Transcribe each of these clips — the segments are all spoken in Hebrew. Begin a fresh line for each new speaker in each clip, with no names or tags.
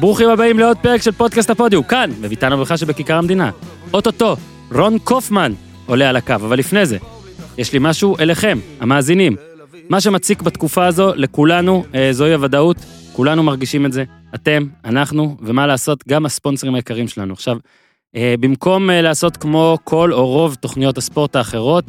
ברוכים הבאים לעוד פרק של פודקאסט הפודיו, כאן, בביתן הברכה שבכיכר המדינה. אוטוטו, רון קופמן עולה על הקו, אבל לפני זה, יש לי משהו אליכם, המאזינים. מה שמציק בתקופה הזו לכולנו, אה, זוהי הוודאות, כולנו מרגישים את זה. אתם, אנחנו, ומה לעשות, גם הספונסרים היקרים שלנו. עכשיו, אה, במקום אה, לעשות כמו כל או רוב תוכניות הספורט האחרות,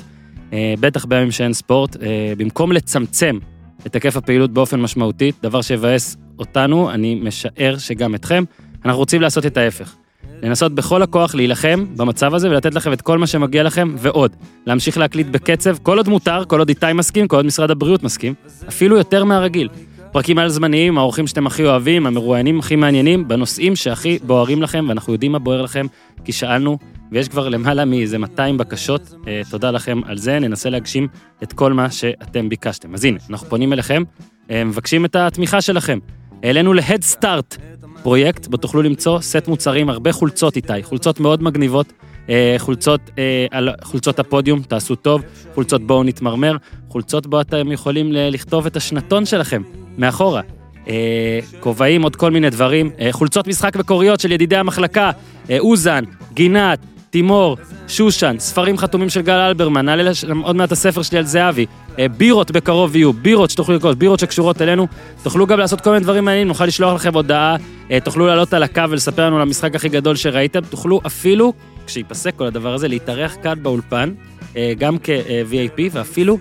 בטח בימים שאין ספורט, במקום לצמצם את היקף הפעילות באופן משמעותי, דבר שיבאס אותנו, אני משער שגם אתכם, אנחנו רוצים לעשות את ההפך. לנסות בכל הכוח להילחם במצב הזה ולתת לכם את כל מה שמגיע לכם ועוד. להמשיך להקליט בקצב, כל עוד מותר, כל עוד איתי מסכים, כל עוד משרד הבריאות מסכים, אפילו יותר מהרגיל. פרקים על זמניים, האורחים שאתם הכי אוהבים, המרואיינים הכי מעניינים, בנושאים שהכי בוערים לכם, ואנחנו יודעים מה בוער לכם, כי שאלנו, ויש כבר למעלה מאיזה 200 בקשות. אה, תודה לכם על זה, ננסה להגשים את כל מה שאתם ביקשתם. אז הנה, אנחנו פונים אליכם, אה, מבקשים את התמיכה שלכם. העלינו ל-Head Start, פרויקט בו תוכלו למצוא סט מוצרים, הרבה חולצות איתי, חולצות מאוד מגניבות, אה, חולצות אה, חולצות הפודיום, תעשו טוב, חולצות בואו נתמרמר, חולצות בו אתם יכולים לכתוב את השנתון שלכם, מאחורה. אה, כובעים, עוד כל מיני דברים, חולצות משחק מקוריות של ידידי המחלקה, אוזן, גינת, תימור, שושן, ספרים חתומים של גל אלברמן, נעלה לש- עוד מעט הספר שלי על זהבי, אה, בירות בקרוב יהיו, בירות שתוכלו לקרוא, בירות שקשורות אלינו, תוכלו גם לעשות כל מיני דברים מעניינים, נוכל לשלוח לכם הודעה, אה, תוכלו לעלות על הקו ולספר לנו על המשחק הכי גדול שראיתם, תוכלו אפילו, כשיפסק כל הדבר הזה, להתארח כאן באולפן, אה, גם כ-VIP, ואפילו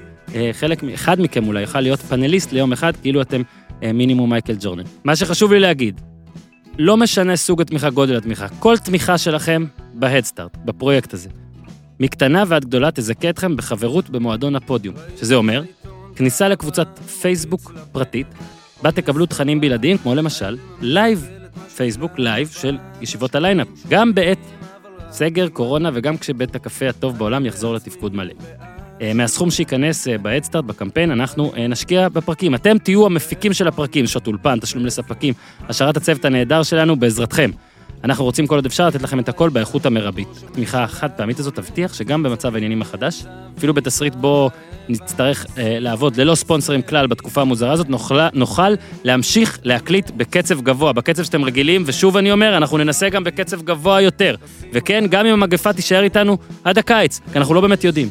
חלק, אחד מכם אולי יוכל להיות פאנליסט ליום אחד, כאילו אתם מינימום מייקל ג'ורדן. מה שחשוב לי להגיד, לא משנה סוג התמיכה, גודל התמיכה, כל תמיכה שלכם בהדסטארט, בפרויקט הזה. מקטנה ועד גדולה תזכה אתכם בחברות במועדון הפודיום, שזה אומר, כניסה לקבוצת פייסבוק פרטית, בה תקבלו תכנים בלעדיים, כמו למשל, live, פייסבוק live של ישיבות ה lineup, גם בעת סגר, קורונה וגם כשבית הקפה הטוב בעולם יחזור לתפקוד מלא. אה, מהסכום שייכנס אה, בהדסטארט, בקמפיין, אנחנו אה, נשקיע בפרקים. אתם תהיו המפיקים של הפרקים, שעות אולפן, תשלום לספקים, השארת הצוות הנהדר שלנו בעזרתכם. אנחנו רוצים כל עוד אפשר לתת לכם את הכל באיכות המרבית. התמיכה החד פעמית הזאת תבטיח שגם במצב העניינים החדש, אפילו בתסריט בו נצטרך אה, לעבוד ללא ספונסרים כלל בתקופה המוזרה הזאת, נוכל, נוכל להמשיך להקליט בקצב גבוה, בקצב שאתם רגילים, ושוב אני אומר, אנחנו ננסה גם בקצב גבוה יותר. וכן, גם אם המגפה תישאר איתנו עד הקיץ, כי אנחנו לא באמת יודעים.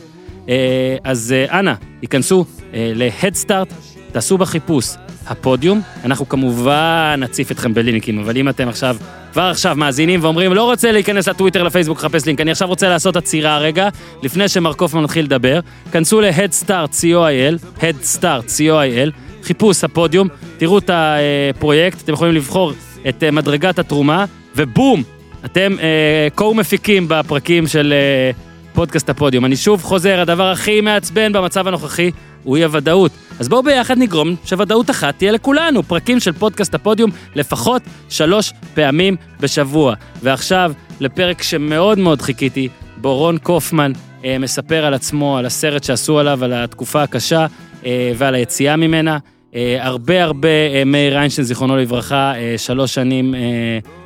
אה, אז אה, אנא, היכנסו אה, ל-Head Start, תעשו בחיפוש הפודיום. אנחנו כמובן נציף אתכם בלינקים, אבל אם אתם עכשיו, כבר עכשיו מאזינים ואומרים, לא רוצה להיכנס לטוויטר, לפייסבוק, לחפש לינק, אני עכשיו רוצה לעשות עצירה רגע, לפני שמר קופמן מתחיל לדבר, כנסו ל-Head Start co.il, Head Start co.il, חיפוש הפודיום, תראו את הפרויקט, אתם יכולים לבחור את מדרגת התרומה, ובום, אתם אה, co-מפיקים בפרקים של... אה, פודקאסט הפודיום. אני שוב חוזר, הדבר הכי מעצבן במצב הנוכחי הוא אי הוודאות. אז בואו ביחד נגרום שוודאות אחת תהיה לכולנו. פרקים של פודקאסט הפודיום לפחות שלוש פעמים בשבוע. ועכשיו לפרק שמאוד מאוד חיכיתי, בו רון קופמן אה, מספר על עצמו, על הסרט שעשו עליו, על התקופה הקשה אה, ועל היציאה ממנה. אה, הרבה הרבה אה, מאיר איינשטיין, זיכרונו לברכה, אה, שלוש שנים אה,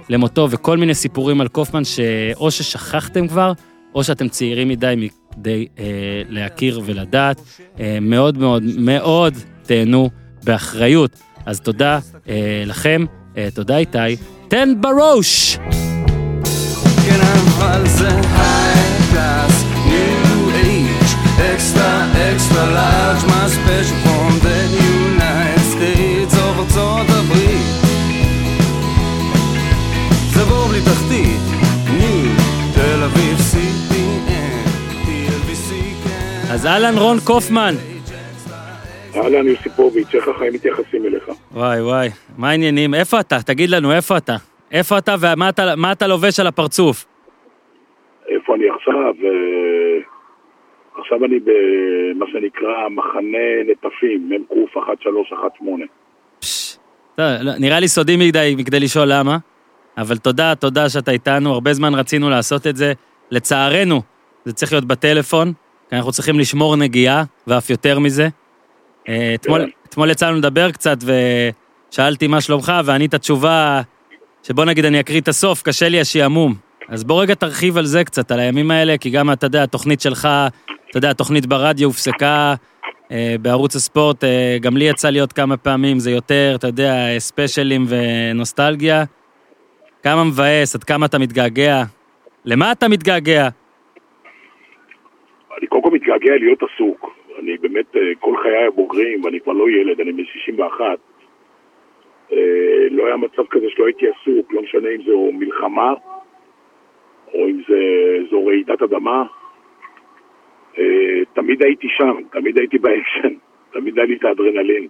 למותו, וכל מיני סיפורים על קופמן שאו ששכחתם כבר, או שאתם צעירים מדי מכדי אה, להכיר ולדעת. אה, מאוד מאוד מאוד תהנו באחריות. אז תודה אה, לכם, אה, תודה איתי. תן בראש!
כן, extra, extra large, my
אז אהלן רון קופמן.
אהלן יוסיפוביץ', איך החיים מתייחסים אליך?
וואי וואי, מה העניינים? איפה אתה? תגיד לנו, איפה אתה? איפה אתה ומה אתה, מה אתה לובש על הפרצוף?
איפה אני עכשיו? אה, עכשיו אני במה שנקרא מחנה נטפים, מ"ק 1318.
פש, טוב, לא, נראה לי סודי מדי מכדי לשאול למה, אבל תודה, תודה שאתה איתנו, הרבה זמן רצינו לעשות את זה. לצערנו, זה צריך להיות בטלפון, אנחנו צריכים לשמור נגיעה, ואף יותר מזה. אה, אתמול,
כן.
אתמול יצא לנו לדבר קצת, ושאלתי מה שלומך, וענית תשובה שבוא נגיד אני אקריא את הסוף, קשה לי השעמום. אז בוא רגע תרחיב על זה קצת, על הימים האלה, כי גם, אתה יודע, התוכנית שלך, אתה יודע, התוכנית ברדיו הופסקה אה, בערוץ הספורט, אה, גם לי יצא להיות כמה פעמים, זה יותר, אתה יודע, ספיישלים ונוסטלגיה. כמה מבאס, עד כמה אתה מתגעגע? למה אתה מתגעגע?
אני קודם כל מתגעגע להיות עסוק. אני באמת, אה, כל חיי הבוגרים, ואני כבר לא ילד, אני בן 61. אה, לא היה מצב כזה שלא הייתי עסוק, לא משנה אם זו מלחמה, או אם זה, זו רעידת אדמה. אה, תמיד הייתי שם, תמיד הייתי באקשן, תמיד היה לי את האדרנלין.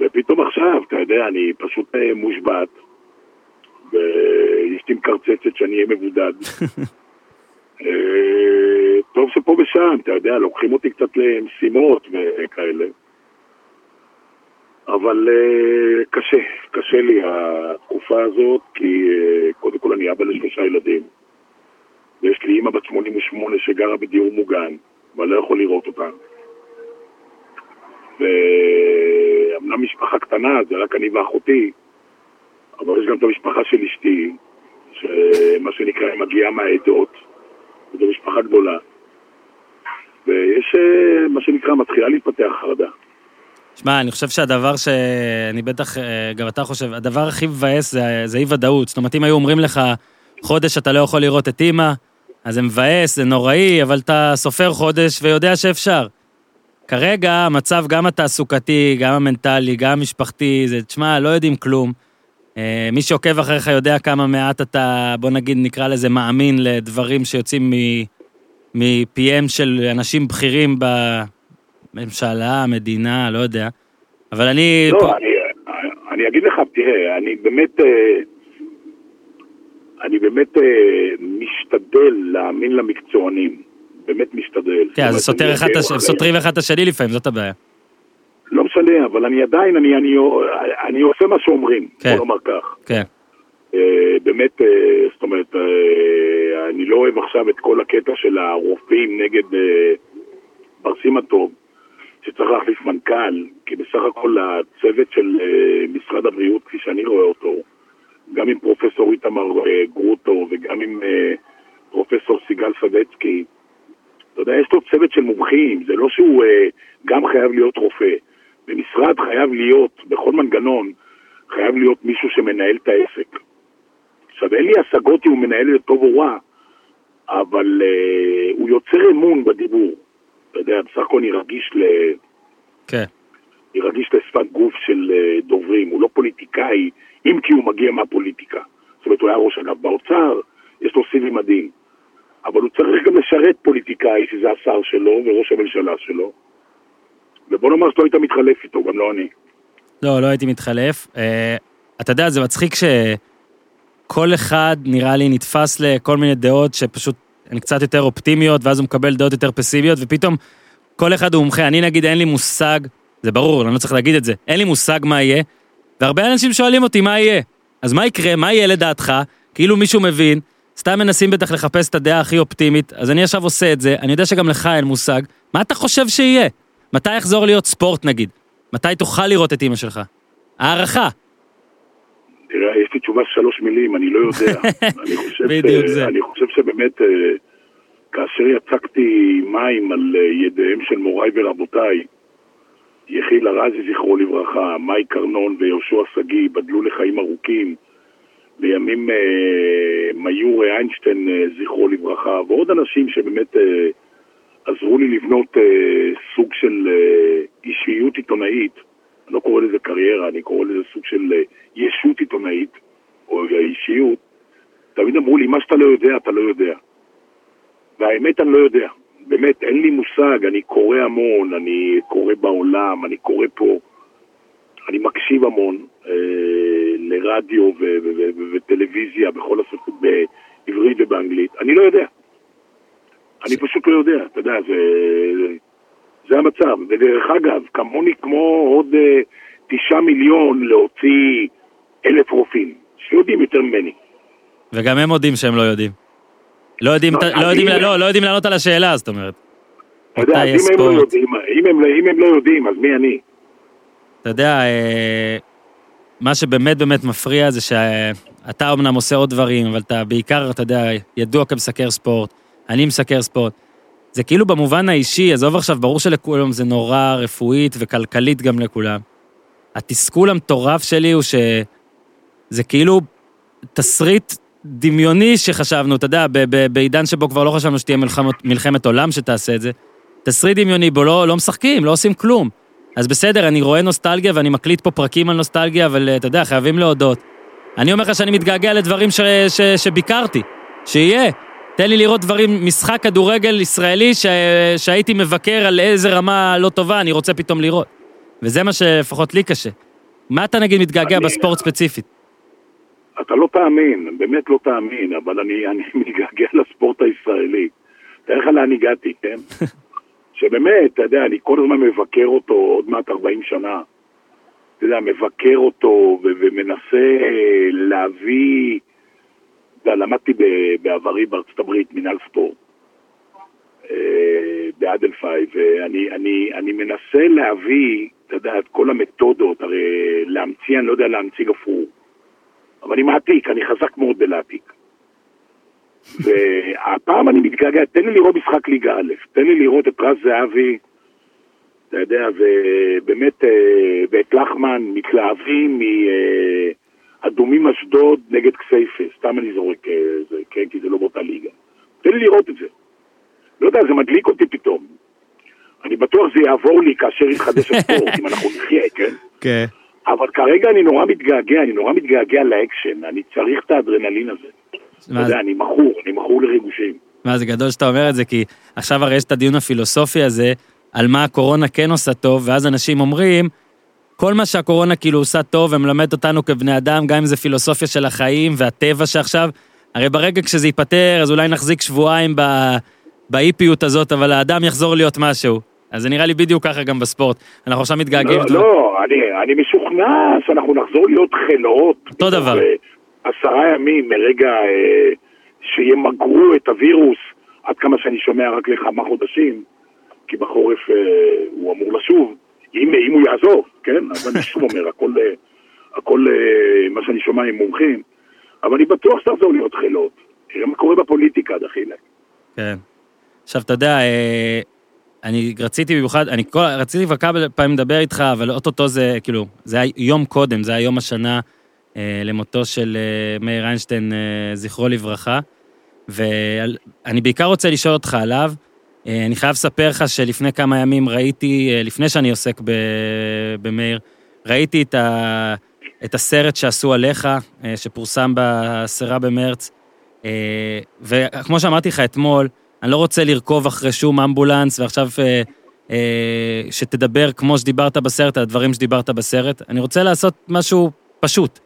ופתאום עכשיו, אתה יודע, אני פשוט מושבת, ואשתי מקרצצת שאני אהיה מבודד. טוב שפה ושם, אתה יודע, לוקחים אותי קצת למשימות וכאלה. אבל אה, קשה, קשה לי התקופה הזאת, כי אה, קודם כל אני אבא לשלושה ילדים. ויש לי אימא בת 88 שגרה בדיור מוגן, ואני לא יכול לראות אותה. ואמנם משפחה קטנה, זה רק אני ואחותי, אבל יש גם את המשפחה של אשתי, שמה שנקרא, מגיעה מהעדות, זו משפחה גדולה. ויש, אה, מה שנקרא, מתחילה להתפתח חרדה.
שמע, אני חושב שהדבר שאני בטח, אה, גם אתה חושב, הדבר הכי מבאס זה, זה אי-ודאות. זאת אומרת, אם היו אומרים לך, חודש אתה לא יכול לראות את אימא, אז זה מבאס, זה נוראי, אבל אתה סופר חודש ויודע שאפשר. כרגע המצב גם התעסוקתי, גם המנטלי, גם המשפחתי, זה, תשמע, לא יודעים כלום. אה, מי שעוקב אחריך יודע כמה מעט אתה, בוא נגיד, נקרא לזה מאמין לדברים שיוצאים מ- מפיהם של אנשים בכירים בממשלה, המדינה, לא יודע. אבל אני...
לא,
פה-
אני, אני אגיד לך, תראה, אני באמת, אה, אני באמת אה, משתדל להאמין למקצוענים. באמת משתדל.
כן, אז סותר
אני
אחד הש- סותרים אחד את השני לפעמים, זאת הבעיה.
לא משנה, אבל אני עדיין, אני, אני, אני עושה מה שאומרים,
כן.
בוא נאמר כך.
כן.
אה, באמת, אה, זאת אומרת, אה, אני לא אוהב עכשיו את כל הקטע של הרופאים נגד בר סימן טוב, שצריך להחליף מנכ"ל, כי בסך הכל הצוות של משרד הבריאות, כפי שאני רואה אותו, גם עם פרופסור איתמר גרוטו וגם עם פרופסור סיגל סדצקי, אתה יודע, יש לו צוות של מומחים, זה לא שהוא גם חייב להיות רופא. במשרד חייב להיות, בכל מנגנון, חייב להיות מישהו שמנהל את העסק. עכשיו, אין לי השגות אם הוא מנהל את טוב או רע, אבל אה, הוא יוצר אמון בדיבור. אתה יודע, בסך הכל אני רגיש, ל,
כן.
אני רגיש לשפת גוף של אה, דוברים, הוא לא פוליטיקאי, אם כי הוא מגיע מהפוליטיקה. זאת אומרת, הוא היה ראש אגף באוצר, יש לו סיבי מדהים. אבל הוא צריך גם לשרת פוליטיקאי, שזה השר שלו וראש הממשלה שלו. ובוא נאמר שאתה היית מתחלף איתו, גם לא אני.
לא, לא הייתי מתחלף. אה, אתה יודע, זה מצחיק שכל אחד נראה לי נתפס לכל מיני דעות שפשוט הן קצת יותר אופטימיות, ואז הוא מקבל דעות יותר פסימיות, ופתאום כל אחד הוא מומחה. אני נגיד, אין לי מושג, זה ברור, אני לא צריך להגיד את זה, אין לי מושג מה יהיה, והרבה אנשים שואלים אותי מה יהיה. אז מה יקרה, מה יהיה לדעתך? כאילו מישהו מבין, סתם מנסים בטח לחפש את הדעה הכי אופטימית, אז אני עכשיו עושה את זה, אני יודע שגם לך אין מושג. מה אתה חושב שיהיה? מתי יחזור להיות ספורט נגיד? מתי תוכל לראות את אימא שלך? הערכה.
תראה, יש לי תשובה של שלוש מילים, אני לא יודע. אני חושב
בדיוק
ש...
זה.
אני חושב שבאמת, אה, כאשר יצקתי מים על אה, ידיהם של מוריי ורבותיי, יחיל ארזי, זכרו לברכה, מאי קרנון ויהושע שגיא, ייבדלו לחיים ארוכים, לימים אה, מיור איינשטיין, אה, זכרו לברכה, ועוד אנשים שבאמת אה, עזרו לי לבנות אה, סוג של אישיות עיתונאית. אני לא קורא לזה קריירה, אני קורא לזה סוג של אה, ישות עיתונאית, או אישיות. תמיד אמרו לי, מה שאתה לא יודע, אתה לא יודע. והאמת, אני לא יודע. באמת, אין לי מושג, אני קורא המון, אני קורא בעולם, אני קורא פה, אני מקשיב המון אה, לרדיו וטלוויזיה בכל השפות, בעברית ובאנגלית. אני לא יודע. אני פשוט לא יודע, אתה יודע, זה, זה המצב. ודרך אגב, כמוני כמו עוד אה, תשעה מיליון להוציא אלף רופאים, שיודעים יותר ממני.
וגם הם מודים שהם לא יודעים. לא יודעים,
לא,
ת- לא
אני-
יודעים, לא, לא יודעים לענות על השאלה, זאת אומרת.
אתה יודע, אם הם, לא? יודעים, אם, הם, אם הם לא יודעים, אז מי אני?
אתה יודע, אה, מה שבאמת באמת מפריע זה שאתה אמנם עושה עוד דברים, אבל אתה בעיקר, אתה יודע, ידוע כמסקר ספורט, אני מסקר ספורט. זה כאילו במובן האישי, עזוב עכשיו, ברור שלכולם זה נורא רפואית וכלכלית גם לכולם. התסכול המטורף שלי הוא שזה כאילו תסריט דמיוני שחשבנו, אתה יודע, בעידן שבו כבר לא חשבנו שתהיה מלחמת, מלחמת עולם שתעשה את זה. תסריט דמיוני בו לא, לא משחקים, לא עושים כלום. אז בסדר, אני רואה נוסטלגיה ואני מקליט פה פרקים על נוסטלגיה, אבל אה, אתה יודע, חייבים להודות. אני אומר לך שאני מתגעגע לדברים ש, ש, שביקרתי, שיהיה. תן לי לראות דברים, משחק כדורגל ישראלי ש, שהייתי מבקר על איזה רמה לא טובה, אני רוצה פתאום לראות. וזה מה שלפחות לי קשה. מה אתה נגיד מתגעגע
אני-
בספורט ספציפית?
אתה לא תאמין, באמת לא תאמין, אבל אני, אני מתגעגע לספורט הישראלי. תאר לך לאן הגעתי, כן? שבאמת, אתה יודע, אני כל הזמן מבקר אותו עוד מעט 40 שנה. אתה יודע, מבקר אותו ומנסה אה, להביא... למדתי בעברי בארצות הברית מנהל ספורט. אה, באדלפאי, ואני אני, אני מנסה להביא, אתה יודע, את כל המתודות, הרי להמציא, אני לא יודע להמציא גפרור. אבל אני מעתיק, אני חזק מאוד בלהעתיק. והפעם אני מתגעגע, תן לי לראות משחק ליגה א', תן לי לראות את רז זהבי, אתה יודע, ובאמת, אה, ואת לחמן מתלהבים מאדומים אשדוד נגד כסייפה, סתם אני זורק, אה, זה, כן, כי זה לא באותה ליגה. תן לי לראות את זה. לא יודע, זה מדליק אותי פתאום. אני בטוח זה יעבור לי כאשר יתחדש הספורט, אם אנחנו נחיה, כן?
כן.
אבל כרגע אני נורא מתגעגע, אני נורא מתגעגע לאקשן, אני צריך את האדרנלין הזה. אתה יודע, אני מכור, אני מכור לריגושים.
מה, זה גדול שאתה אומר את זה, כי עכשיו הרי יש את הדיון הפילוסופי הזה, על מה הקורונה כן עושה טוב, ואז אנשים אומרים, כל מה שהקורונה כאילו עושה טוב ומלמד אותנו כבני אדם, גם אם זה פילוסופיה של החיים והטבע שעכשיו, הרי ברגע כשזה ייפתר, אז אולי נחזיק שבועיים ב... באיפיות הזאת, אבל האדם יחזור להיות משהו. אז זה נראה לי בדיוק ככה גם בספורט. אנחנו עכשיו מתגעגעים.
לא, לא, אני, אני משוכנע שאנחנו נחזור להיות חלאות.
אותו דבר.
אה, עשרה ימים מרגע אה, שימגרו את הווירוס, עד כמה שאני שומע רק לכמה חודשים, כי בחורף אה, הוא אמור לשוב, אם, אם הוא יעזוב, כן? אז אני שוב אומר, הכל, אה, הכל אה, מה שאני שומע עם מומחים, אבל אני בטוח שתחזור להיות חלאות. תראה מה קורה בפוליטיקה, דחילק.
כן. עכשיו, אתה יודע, אה, אני רציתי במיוחד, אני כל, רציתי כבר כמה פעמים לדבר איתך, אבל אוטוטו זה, כאילו, זה היה יום קודם, זה היה יום השנה אה, למותו של אה, מאיר איינשטיין, אה, זכרו לברכה. ואני בעיקר רוצה לשאול אותך עליו. אה, אני חייב לספר לך שלפני כמה ימים ראיתי, אה, לפני שאני עוסק במאיר, ראיתי את, ה, את הסרט שעשו עליך, אה, שפורסם בעשרה במרץ. וכמו שאמרתי לך אתמול, אני לא רוצה לרכוב אחרי שום אמבולנס, ועכשיו שתדבר כמו שדיברת בסרט, על הדברים שדיברת בסרט. אני רוצה לעשות משהו פשוט.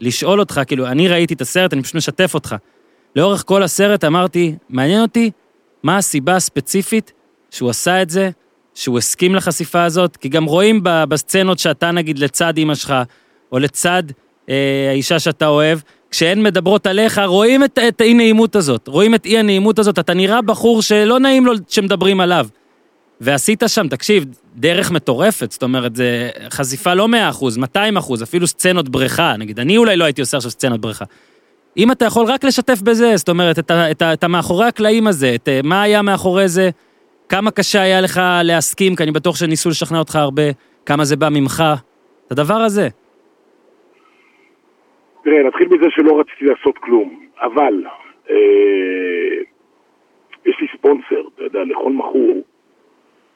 לשאול אותך, כאילו, אני ראיתי את הסרט, אני פשוט משתף אותך. לאורך כל הסרט אמרתי, מעניין אותי מה הסיבה הספציפית שהוא עשה את זה, שהוא הסכים לחשיפה הזאת, כי גם רואים בסצנות שאתה נגיד לצד אימא שלך, או לצד אה, האישה שאתה אוהב, כשהן מדברות עליך, רואים את, את האי-נעימות הזאת, רואים את אי-הנעימות הזאת, אתה נראה בחור שלא נעים לו שמדברים עליו. ועשית שם, תקשיב, דרך מטורפת, זאת אומרת, זה חשיפה לא 100%, 200%, אפילו סצנות בריכה, נגיד, אני אולי לא הייתי עושה עכשיו סצנות בריכה. אם אתה יכול רק לשתף בזה, זאת אומרת, את, את, את המאחורי הקלעים הזה, את אה, מה היה מאחורי זה, כמה קשה היה לך להסכים, כי אני בטוח שניסו לשכנע אותך הרבה, כמה זה בא ממך, את הדבר הזה.
תראה, נתחיל בזה שלא רציתי לעשות כלום, אבל אה, יש לי ספונסר, אתה יודע, לכל מכור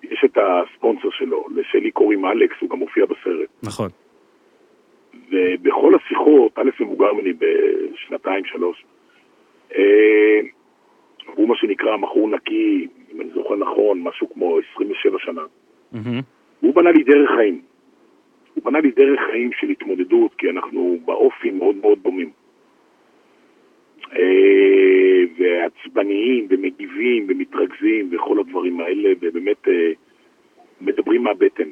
יש את הספונסר שלו, לשלי קוראים אלכס, הוא גם מופיע בסרט.
נכון.
ובכל השיחות, א' מבוגר ממני בשנתיים, שלוש, אה, הוא מה שנקרא מכור נקי, אם אני זוכר נכון, משהו כמו 27 שנה.
מהמם.
הוא בנה לי דרך חיים. הוא בנה לי דרך חיים של התמודדות, כי אנחנו באופי מאוד מאוד דומים. אה, ועצבניים, ומגיבים, ומתרכזים, וכל הדברים האלה, ובאמת אה, מדברים מהבטן.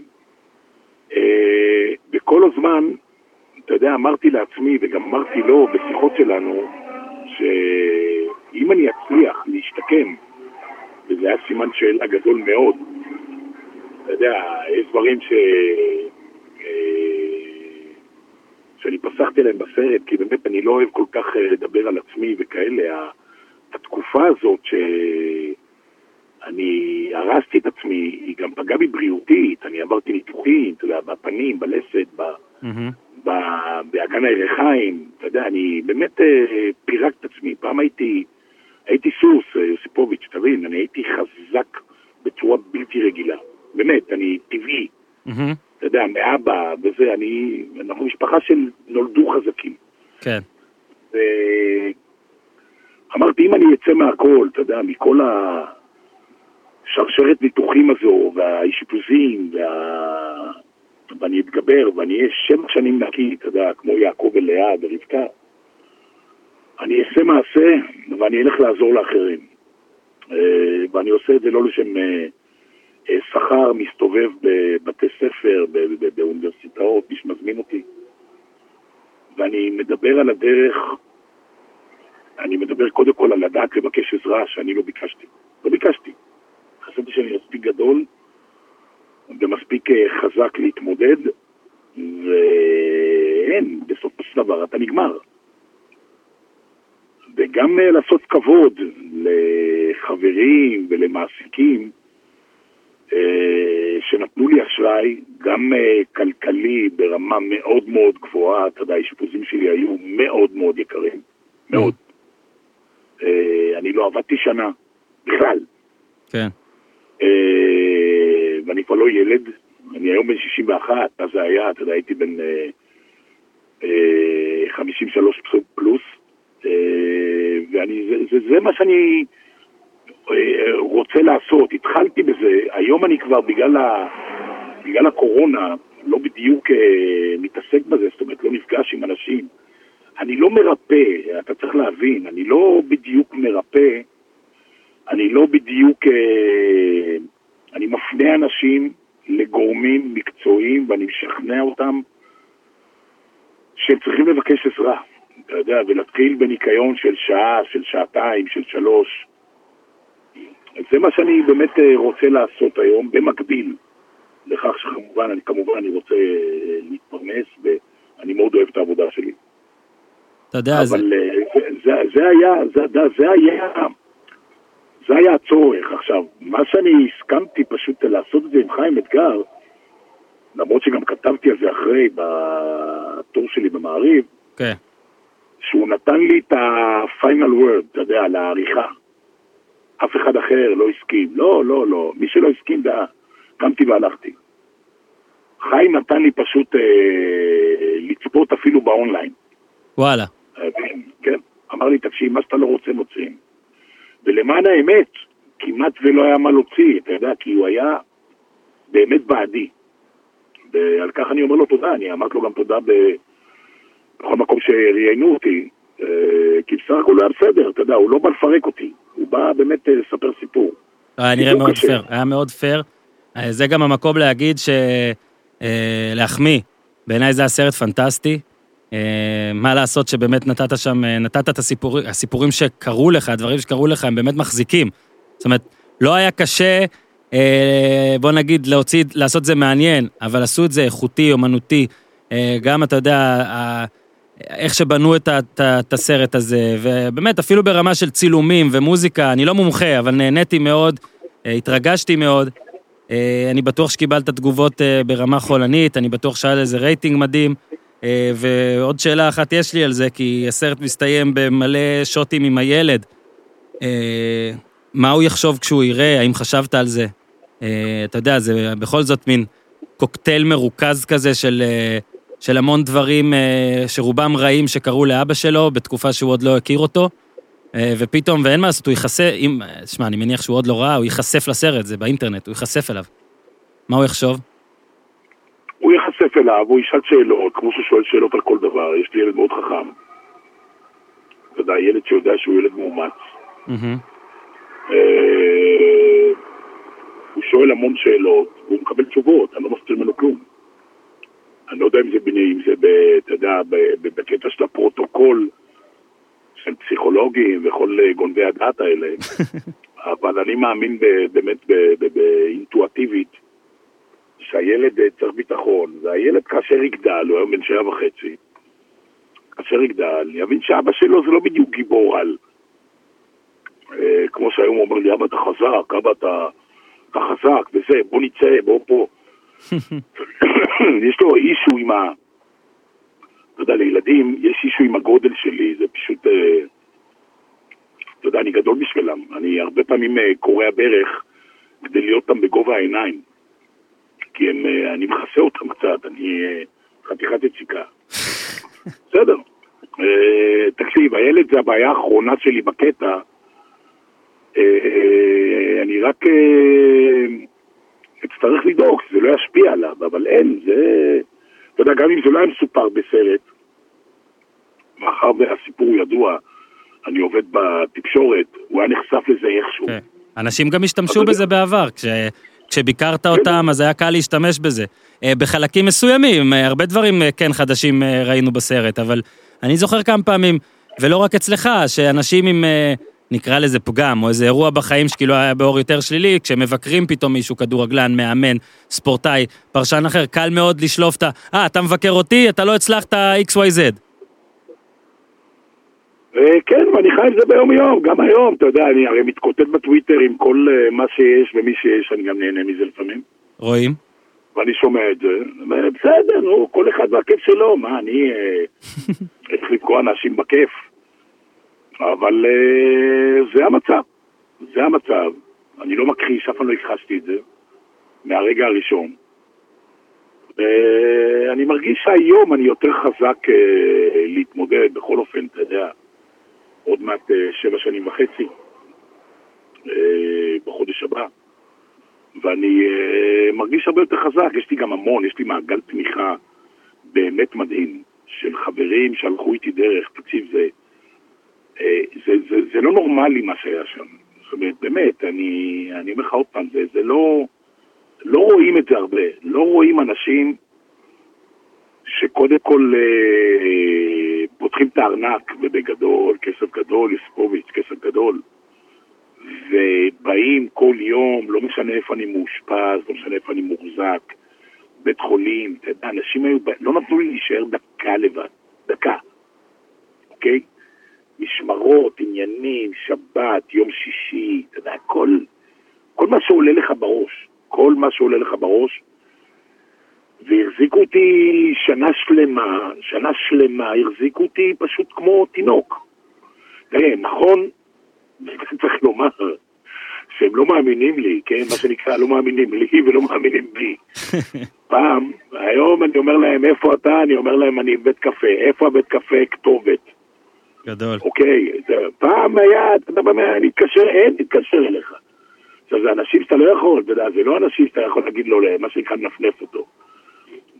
וכל הזמן, אתה יודע, אמרתי לעצמי, וגם אמרתי לו בשיחות שלנו, שאם אני אצליח להשתקם, וזה היה סימן שאלה גדול מאוד, אתה יודע, יש דברים ש... אה, שאני פסחתי עליהם בסרט, כי באמת אני לא אוהב כל כך אה, לדבר על עצמי וכאלה. התקופה הזאת שאני הרסתי את עצמי, היא גם פגעה בי בריאותית, אני עברתי ניתוחים, אתה יודע, בפנים, בלסת, ב...
מהמם.
באגן הירחיים, אתה יודע, אני באמת אה, פירק את עצמי. פעם הייתי, הייתי סוס, אה, יוסיפוביץ', תבין, אני הייתי חזק בצורה בלתי רגילה. באמת, אני טבעי,
מהמם.
אתה יודע, מאבא וזה, אני, אנחנו משפחה של נולדו חזקים.
כן.
ואמרתי, אם אני אצא מהכל, אתה יודע, מכל השרשרת ניתוחים הזו, והאשפוזים, וה... ואני אתגבר, ואני אהיה שבע שנים נקי, אתה יודע, כמו יעקב ולאה ורבקה, אני אעשה מעשה, ואני אלך לעזור לאחרים. אה, ואני עושה את זה לא לשם אה, אה, שכר, מסתובב בבתי ספר, באוניברסיטאות, מי שמזמין אותי. ואני מדבר על הדרך, אני מדבר קודם כל על לדעת לבקש עזרה שאני לא ביקשתי. לא ביקשתי. חשבתי שאני מספיק גדול ומספיק אה, חזק להתמודד, ואין, בסופו של דבר אתה נגמר. וגם אה, לעשות כבוד לחברים ולמעסיקים אה, שנתנו לי אשראי, גם כלכלי ברמה מאוד מאוד גבוהה, אתה יודע, האשפוזים שלי היו מאוד מאוד יקרים, מאוד. אה, אני לא עבדתי שנה, בכלל.
כן.
ואני כבר לא ילד, אני היום בן 61, אז זה היה, אתה יודע, הייתי בן אה, אה, 53 פלוס, אה, ואני, זה, זה, זה מה שאני אה, רוצה לעשות, התחלתי בזה, היום אני כבר בגלל, ה, בגלל הקורונה לא בדיוק אה, מתעסק בזה, זאת אומרת לא נפגש עם אנשים. אני לא מרפא, אתה צריך להבין, אני לא בדיוק מרפא, אני לא בדיוק, אה, אני מפנה אנשים לגורמים מקצועיים ואני משכנע אותם שהם צריכים לבקש עזרה, אתה יודע, ולהתחיל בניקיון של שעה, של שעתיים, של שלוש. זה מה שאני באמת אה, רוצה לעשות היום, במקביל לכך שכמובן, אני כמובן, אני רוצה אה, להתפרנס ואני מאוד אוהב את העבודה שלי.
אתה יודע, זה...
אבל אה, זה, זה, זה היה, זה, זה, זה היה, זה היה הצורך. עכשיו, מה שאני הסכמתי פשוט לעשות את זה עם חיים אתגר, למרות שגם כתבתי על זה אחרי, בטור שלי במעריב,
כן.
שהוא נתן לי את ה-final word, אתה יודע, על העריכה. אף אחד אחר לא הסכים. לא, לא, לא. מי שלא הסכים, היה. קמתי והלכתי. חיים נתן לי פשוט אה, לצפות אפילו באונליין.
וואלה.
כן, כן. אמר לי, תקשיב, מה שאתה לא רוצה מוציאים. ולמען האמת, כמעט ולא היה מה להוציא, אתה יודע, כי הוא היה באמת בעדי. ועל כך אני אומר לו תודה, אני אמרתי לו גם תודה. בכל מקום שראיינו אותי, אה, כי בסך הכל היה בסדר, אתה יודע, הוא לא בא לפרק אותי, הוא בא באמת אה, לספר סיפור.
היה נראה
סיפור
מאוד. פייר, היה מאוד פייר. אה, זה גם המקום להגיד ש... אה, להחמיא, בעיניי זה היה סרט פנטסטי. אה, מה לעשות שבאמת נתת שם, אה, נתת את הסיפורים, הסיפורים שקרו לך, הדברים שקרו לך, הם באמת מחזיקים. זאת אומרת, לא היה קשה, אה, בוא נגיד, להוציא, לעשות זה מעניין, אבל עשו את זה איכותי, אומנותי. גם, אתה יודע, איך שבנו את, את, את הסרט הזה, ובאמת, אפילו ברמה של צילומים ומוזיקה, אני לא מומחה, אבל נהניתי מאוד, התרגשתי מאוד. אני בטוח שקיבלת תגובות ברמה חולנית, אני בטוח שהיה לזה רייטינג מדהים. אה, ועוד שאלה אחת יש לי על זה, כי הסרט מסתיים במלא שוטים עם הילד. אה, מה הוא יחשוב כשהוא יראה? האם חשבת על זה? אה, אתה יודע, זה בכל זאת מין קוקטייל מרוכז כזה של, של המון דברים שרובם רעים שקרו לאבא שלו בתקופה שהוא עוד לא הכיר אותו. ופתאום, ואין מה לעשות, הוא ייחשף, אם, שמע, אני מניח שהוא עוד לא ראה, הוא ייחשף לסרט, זה באינטרנט, הוא ייחשף אליו. מה הוא יחשוב?
הוא ייחשף אליו, הוא ישאל שאלות, כמו שהוא שואל שאלות על כל דבר, יש לי ילד מאוד חכם. אתה יודע, ילד שיודע שהוא ילד מאומץ. אה, הוא שואל המון שאלות, והוא מקבל תשובות, אני לא מסתיר ממנו כלום. אני לא יודע אם זה, בני- אם זה ב, אתה יודע, ב- ב- בקטע של הפרוטוקול של פסיכולוגים וכל אה, גונבי הדעת האלה, אבל אני מאמין ב- באמת ב- ב- באינטואטיבית שהילד אה, צריך ביטחון, והילד כאשר יגדל, הוא היום בן שבע וחצי, כאשר יגדל, יבין שאבא שלו זה לא בדיוק גיבור על. אה, כמו שהיום הוא אומר לי, אבא אתה חזק, אבא אתה, אתה חזק, וזה, בוא נצא, בוא פה. יש לו אישו עם, ה, אתה יודע, לילדים יש אישו עם הגודל שלי, זה פשוט... אה, אתה יודע, אני גדול בשבילם. אני הרבה פעמים אה, קורע ברך כדי להיות אותם בגובה העיניים. כי הם, אה, אני מכסה אותם קצת, אני אה, חתיכת יציקה. בסדר. אה, תקשיב, הילד זה הבעיה האחרונה שלי בקטע. אני רק אצטרך לדאוג שזה לא ישפיע עליו, אבל אין, זה... אתה יודע, גם אם זה לא היה מסופר בסרט, מאחר והסיפור ידוע, אני עובד בתקשורת, הוא היה נחשף לזה איכשהו.
כן. אנשים גם השתמשו. בזה בעבר, כש... כשביקרת אותם, אז היה קל להשתמש בזה. אה, בחלקים מסוימים, אה, הרבה דברים אה, כן חדשים ראינו בסרט, אבל אני זוכר כמה פעמים, ולא רק אצלך, שאנשים עם, נקרא לזה פגם, או איזה אירוע בחיים שכאילו היה באור יותר שלילי, כשמבקרים פתאום מישהו, כדורגלן, מאמן, ספורטאי, פרשן אחר, קל מאוד לשלוף את ה... אה, אתה מבקר אותי, אתה לא הצלחת XYZ.
אה, כן, ואני חי עם זה ביום יום, גם היום, אתה יודע, אני הרי מתקוטט בטוויטר עם כל אה, מה שיש ומי שיש, אני גם נהנה מזה לפעמים.
רואים?
ואני שומע את זה, בסדר, נו, כל אחד והכיף שלו, מה, אני אה, איך לפגוע אנשים בכיף? אבל אה, זה המצב, זה המצב. אני לא מכחיש, אף פעם לא הכחשתי את זה, מהרגע הראשון. ואני מרגיש שהיום אני יותר חזק אה, להתמודד, בכל אופן, אתה יודע, עוד מעט אה, שבע שנים וחצי, אה, בחודש הבא. ואני uh, מרגיש הרבה יותר חזק, יש לי גם המון, יש לי מעגל תמיכה באמת מדהים של חברים שהלכו איתי דרך, תקשיב, זה, זה, זה, זה לא נורמלי מה שהיה שם. זאת אומרת, באמת, אני, אני אומר לך עוד פעם, זה, זה לא, לא רואים את זה הרבה, לא רואים אנשים שקודם כל uh, פותחים את הארנק, ובגדול, כסף גדול, יספוביץ', כסף גדול. ובאים כל יום, לא משנה איפה אני מאושפז, לא משנה איפה אני מוחזק, בית חולים, אתה יודע, אנשים היו, לא נתנו לי להישאר דקה לבד, דקה, אוקיי? משמרות, עניינים, שבת, יום שישי, אתה יודע, כל, כל מה שעולה לך בראש, כל מה שעולה לך בראש, והחזיקו אותי שנה שלמה, שנה שלמה, החזיקו אותי פשוט כמו תינוק. תראה, נכון, צריך לומר שהם לא מאמינים לי, כן? מה שנקרא, לא מאמינים לי ולא מאמינים בי. פעם, היום אני אומר להם, איפה אתה? אני אומר להם, אני בבית קפה. איפה הבית קפה? כתובת.
גדול.
אוקיי, זה, פעם היה, אתה יודע, במה, אני אתקשר, אין, נתקשר אליך. עכשיו, זה אנשים שאתה לא יכול, אתה יודע, זה לא אנשים שאתה יכול להגיד לו, מה שנקרא, לנפנף אותו.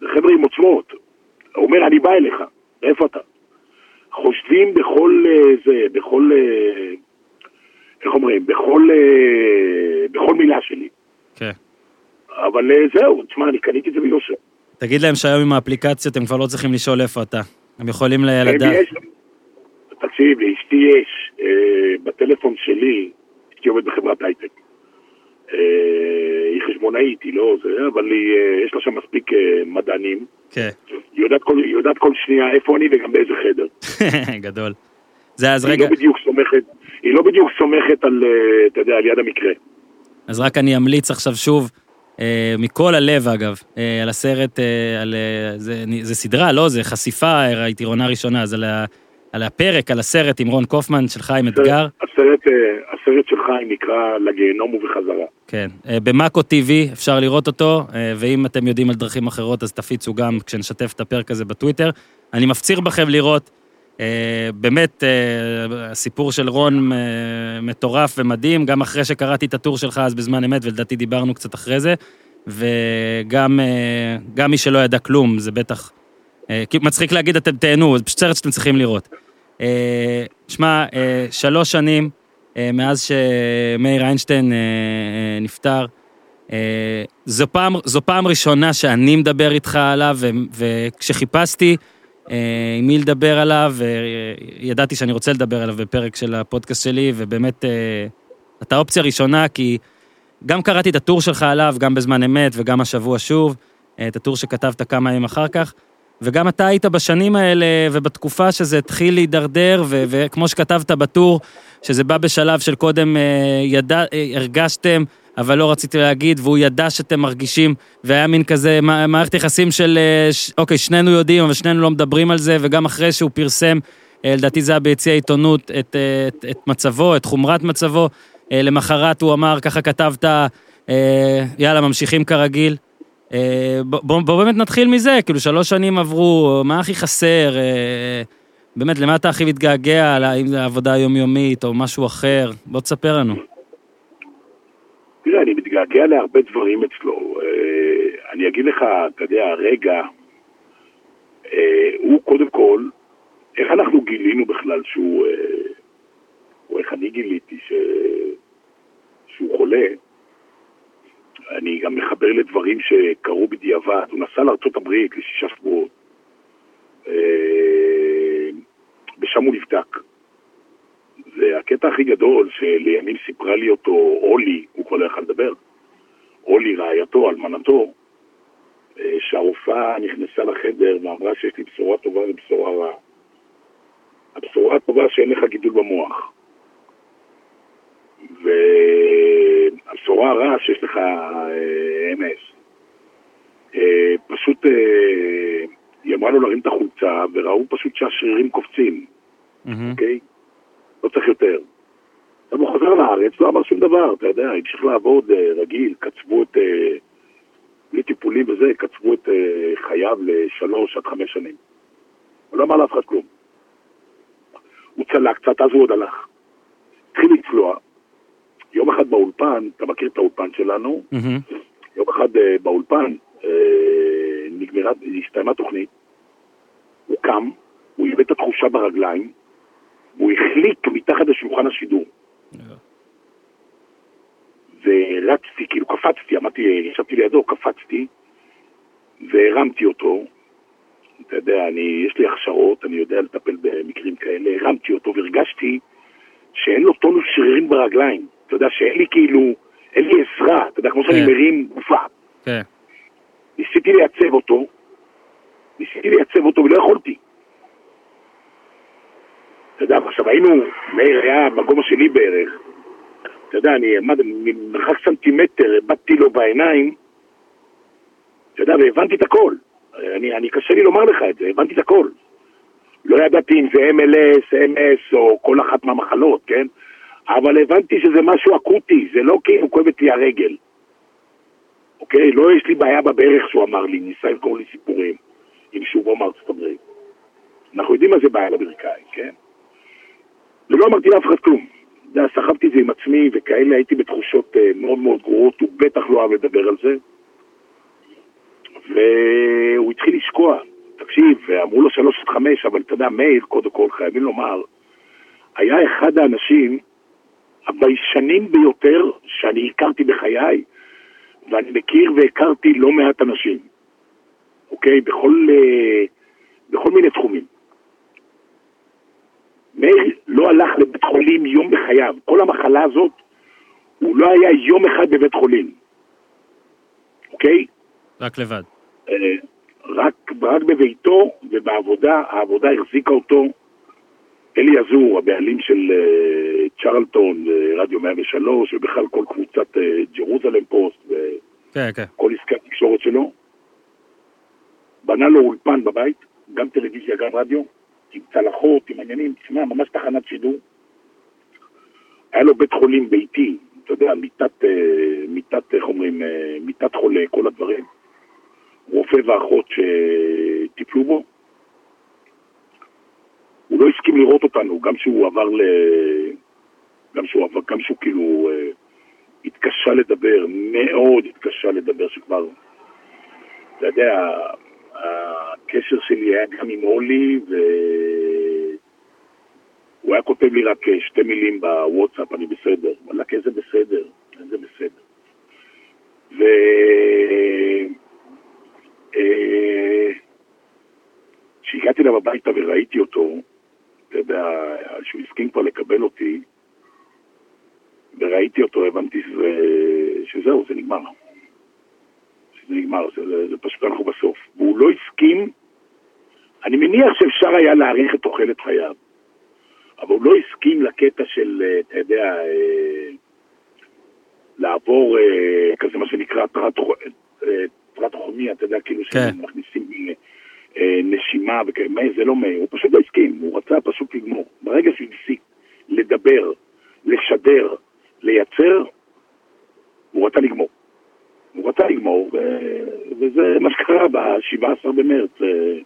זה חבר'ה עם עוצמות. הוא אומר, אני בא אליך, איפה אתה? חושבים בכל אה, זה, בכל, אה, איך אומרים, בכל, אה, בכל מילה שלי.
כן.
אבל זהו, תשמע, אני קניתי את זה ביושר.
תגיד להם שהיום עם האפליקציות הם כבר לא צריכים לשאול איפה אתה. הם יכולים לדעת.
תקשיב, לאשתי יש, בטלפון שלי, אשתי עובדת בחברת הייטק. אה, היא חשבונאית, היא לא זה, אבל היא, אה, יש לה שם מספיק אה, מדענים.
כן.
היא יודעת כל, היא יודעת כל שנייה איפה אני וגם באיזה חדר.
גדול. זה אז
היא
רגע,
לא בדיוק סומכת, היא לא בדיוק סומכת על, אתה יודע, על יד המקרה.
אז רק אני אמליץ עכשיו שוב, אה, מכל הלב אגב, אה, על הסרט, אה, על... אה, זה, זה סדרה, לא? זה חשיפה, ראיתי עונה ראשונה, אז על, על הפרק, על הסרט עם רון קופמן של חיים אתגר.
הסרט, אה, הסרט של חיים נקרא לגיהנום ובחזרה.
כן. אה, במאקו TV אפשר לראות אותו, אה, ואם אתם יודעים על דרכים אחרות, אז תפיצו גם כשנשתף את הפרק הזה בטוויטר. אני מפציר בכם לראות. באמת, הסיפור של רון מטורף ומדהים, גם אחרי שקראתי את הטור שלך אז בזמן אמת, ולדעתי דיברנו קצת אחרי זה, וגם גם מי שלא ידע כלום, זה בטח... מצחיק להגיד, אתם תהנו, זה פשוט סרט שאתם צריכים לראות. אה, שמע, אה, שלוש שנים אה, מאז שמאיר איינשטיין נפטר, זו פעם, זו פעם ראשונה שאני מדבר איתך עליו, וכשחיפשתי עם מי לדבר עליו, ידעתי שאני רוצה לדבר עליו בפרק של הפודקאסט שלי, ובאמת, אתה אופציה ראשונה, כי גם קראתי את הטור שלך עליו, גם בזמן אמת וגם השבוע שוב, את הטור שכתבת כמה ימים אחר כך, וגם אתה היית בשנים האלה ובתקופה שזה התחיל להידרדר, ו- וכמו שכתבת בטור, שזה בא בשלב של קודם אה, ידע, אה, הרגשתם אבל לא רציתי להגיד, והוא ידע שאתם מרגישים, והיה מין כזה מע- מערכת יחסים של, אה, ש- אוקיי, שנינו יודעים, אבל שנינו לא מדברים על זה, וגם אחרי שהוא פרסם, אה, לדעתי זה היה ביציע העיתונות, את, אה, את, את מצבו, את חומרת מצבו, אה, למחרת הוא אמר, ככה כתבת, אה, יאללה, ממשיכים כרגיל. אה, בוא, בוא, באמת נתחיל מזה, כאילו שלוש שנים עברו, מה הכי חסר? אה, באמת, למה אתה הכי מתגעגע, אם זה עבודה יומיומית או משהו אחר? בוא תספר לנו.
תראה, אני מתגעגע להרבה דברים אצלו. אה, אני אגיד לך, אתה יודע, הרגע, הוא קודם כל, איך אנחנו גילינו בכלל שהוא, או איך אני גיליתי ש... שהוא חולה, אני גם מחבר לדברים שקרו בדיעבד. הוא נסע לארה"ב לשישה שבועות, אה, ושם הוא נבדק. והקטע הכי גדול, שלימים סיפרה לי אותו אולי, הוא כבר לא יכל לדבר, אולי רעייתו, אלמנתו, אה, שהרופאה נכנסה לחדר ואמרה שיש לי בשורה טובה ובשורה רעה. הבשורה הטובה שאין לך גידול במוח. והבשורה הרעה שיש לך אה, MS. אה, פשוט, אה, היא אמרה לו להרים את החולצה, וראו פשוט שהשרירים קופצים. אוקיי? לא צריך יותר. עכשיו הוא חזר לארץ, לא אמר שום דבר, אתה יודע, המשיך לעבוד אה, רגיל, קצבו את, אה, בלי טיפולים וזה, קצבו את אה, חייו לשלוש עד חמש שנים. הוא לא אמר לאף אחד כלום. הוא צלע קצת, אז הוא עוד הלך. התחיל לצלוע. יום אחד באולפן, אתה מכיר את האולפן שלנו. יום אחד אה, באולפן, אה, נגמרה, הסתיימה תוכנית, הוא קם, הוא איבד את התחושה ברגליים, הוא החליק מתחת לשולחן השידור. ורצתי, כאילו קפצתי, אמרתי, ישבתי לידו, קפצתי, והרמתי אותו. אתה יודע, אני, יש לי הכשרות, אני יודע לטפל במקרים כאלה, הרמתי אותו והרגשתי שאין לו טונוס שרירים ברגליים. אתה יודע, שאין לי כאילו, אין לי עזרה, אתה יודע, כמו שאני
כן.
מרים גופה.
כן.
ניסיתי לייצב אותו, ניסיתי לייצב אותו ולא יכולתי. אתה יודע, עכשיו היינו, מאיר היה בגובה שלי בערך, אתה יודע, אני עמד ממרחק סנטימטר, הבטתי לו בעיניים, אתה יודע, והבנתי את הכל. אני, אני קשה לי לומר לך את זה, הבנתי את הכל. לא ידעתי אם זה MLS, MS או כל אחת מהמחלות, כן? אבל הבנתי שזה משהו אקוטי, זה לא כאילו כואבת לי הרגל. אוקיי? לא יש לי בעיה בברך שהוא אמר לי, ניסה למכור לי סיפורים עם שובו מארצות הברית. אנחנו יודעים מה זה בעיה לברכיים, כן? ולא אמרתי לאף אחד כלום. סחבתי את זה עם עצמי וכאלה, הייתי בתחושות אה, מאוד מאוד גרועות, הוא בטח לא אוהב לדבר על זה. והוא התחיל לשקוע. תקשיב, אמרו לו שלוש עד חמש, אבל אתה יודע, מאיר, קודם כל, חייבים לומר, היה אחד האנשים הביישנים ביותר שאני הכרתי בחיי, ואני מכיר והכרתי לא מעט אנשים, אוקיי? בכל, אה, בכל מיני תחומים. מאיר לא הלך לבית חולים יום בחייו. כל המחלה הזאת, הוא לא היה יום אחד בבית חולים, אוקיי?
רק לבד.
אה, רק, רק בביתו ובעבודה, העבודה החזיקה אותו. אלי עזור, הבעלים של אה, צ'רלטון ורדיו 103, ובכלל כל קבוצת אה, ג'רוזלם פוסט
כן, כן.
וכל עסקי התקשורת שלו, בנה לו אולפן בבית, גם טלוויזיה, גם רדיו, עם צלחות, עם עניינים, תשמע, ממש תחנת שידור. היה לו בית חולים ביתי, אתה יודע, מיטת, אה, מיטת, איך אומרים, אה, מיטת חולה, כל הדברים. רופא ואחות שטיפלו בו. הוא לא הסכים לראות אותנו, גם שהוא עבר ל... גם שהוא עבר, גם שהוא כאילו אה, התקשה לדבר, מאוד התקשה לדבר, שכבר, אתה יודע, הקשר שלי היה גם עם אולי, והוא היה כותב לי רק אה, שתי מילים בוואטסאפ, אני בסדר. וואלכ, איזה בסדר, איזה בסדר. ו... אה, כשהגעתי אליו הביתה וראיתי אותו, אתה יודע, שהוא הסכים כבר לקבל אותי, וראיתי אותו, הבנתי שזה, שזהו, זה נגמר. שזה נגמר, זה, זה, זה פשוט אנחנו בסוף. והוא לא הסכים, אני מניח שאפשר היה להאריך את תוחלת חייו, אבל הוא לא הסכים לקטע של, אה, אתה יודע, אה, לעבור אה, כזה מה שנקרא טרטוכומיה, אתה יודע, כאילו
כן.
שמכניסים נשימה וכאלה, מאיר, זה לא מאיר, הוא פשוט לא הסכים, הוא רצה פשוט לגמור. ברגע שהוא הפסיק לדבר, לשדר, לייצר, הוא רצה לגמור. הוא רצה לגמור, ו- וזה מה שקרה ב-17 במרץ אה,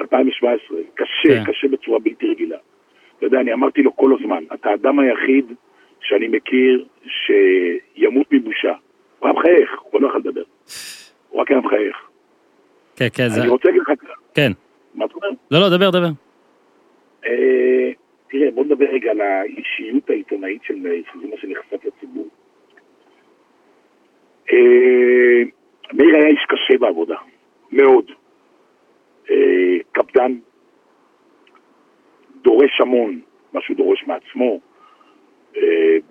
2017. קשה,
כן.
קשה בצורה בלתי רגילה. אתה יודע, אני אמרתי לו כל הזמן, אתה האדם היחיד שאני מכיר שימות מבושה. הוא היה מחייך, הוא לא יכול לדבר. הוא רק היה מחייך.
כן, כן, זה...
אני רוצה להגיד לך,
כן.
מה אתה אומר?
לא, לא, דבר, דבר.
אה, תראה, בוא נדבר רגע על האישיות העיתונאית של מה שנחשף לציבור. אה, מאיר היה איש קשה בעבודה, מאוד. אה, קפדן, דורש המון, מה שהוא דורש מעצמו.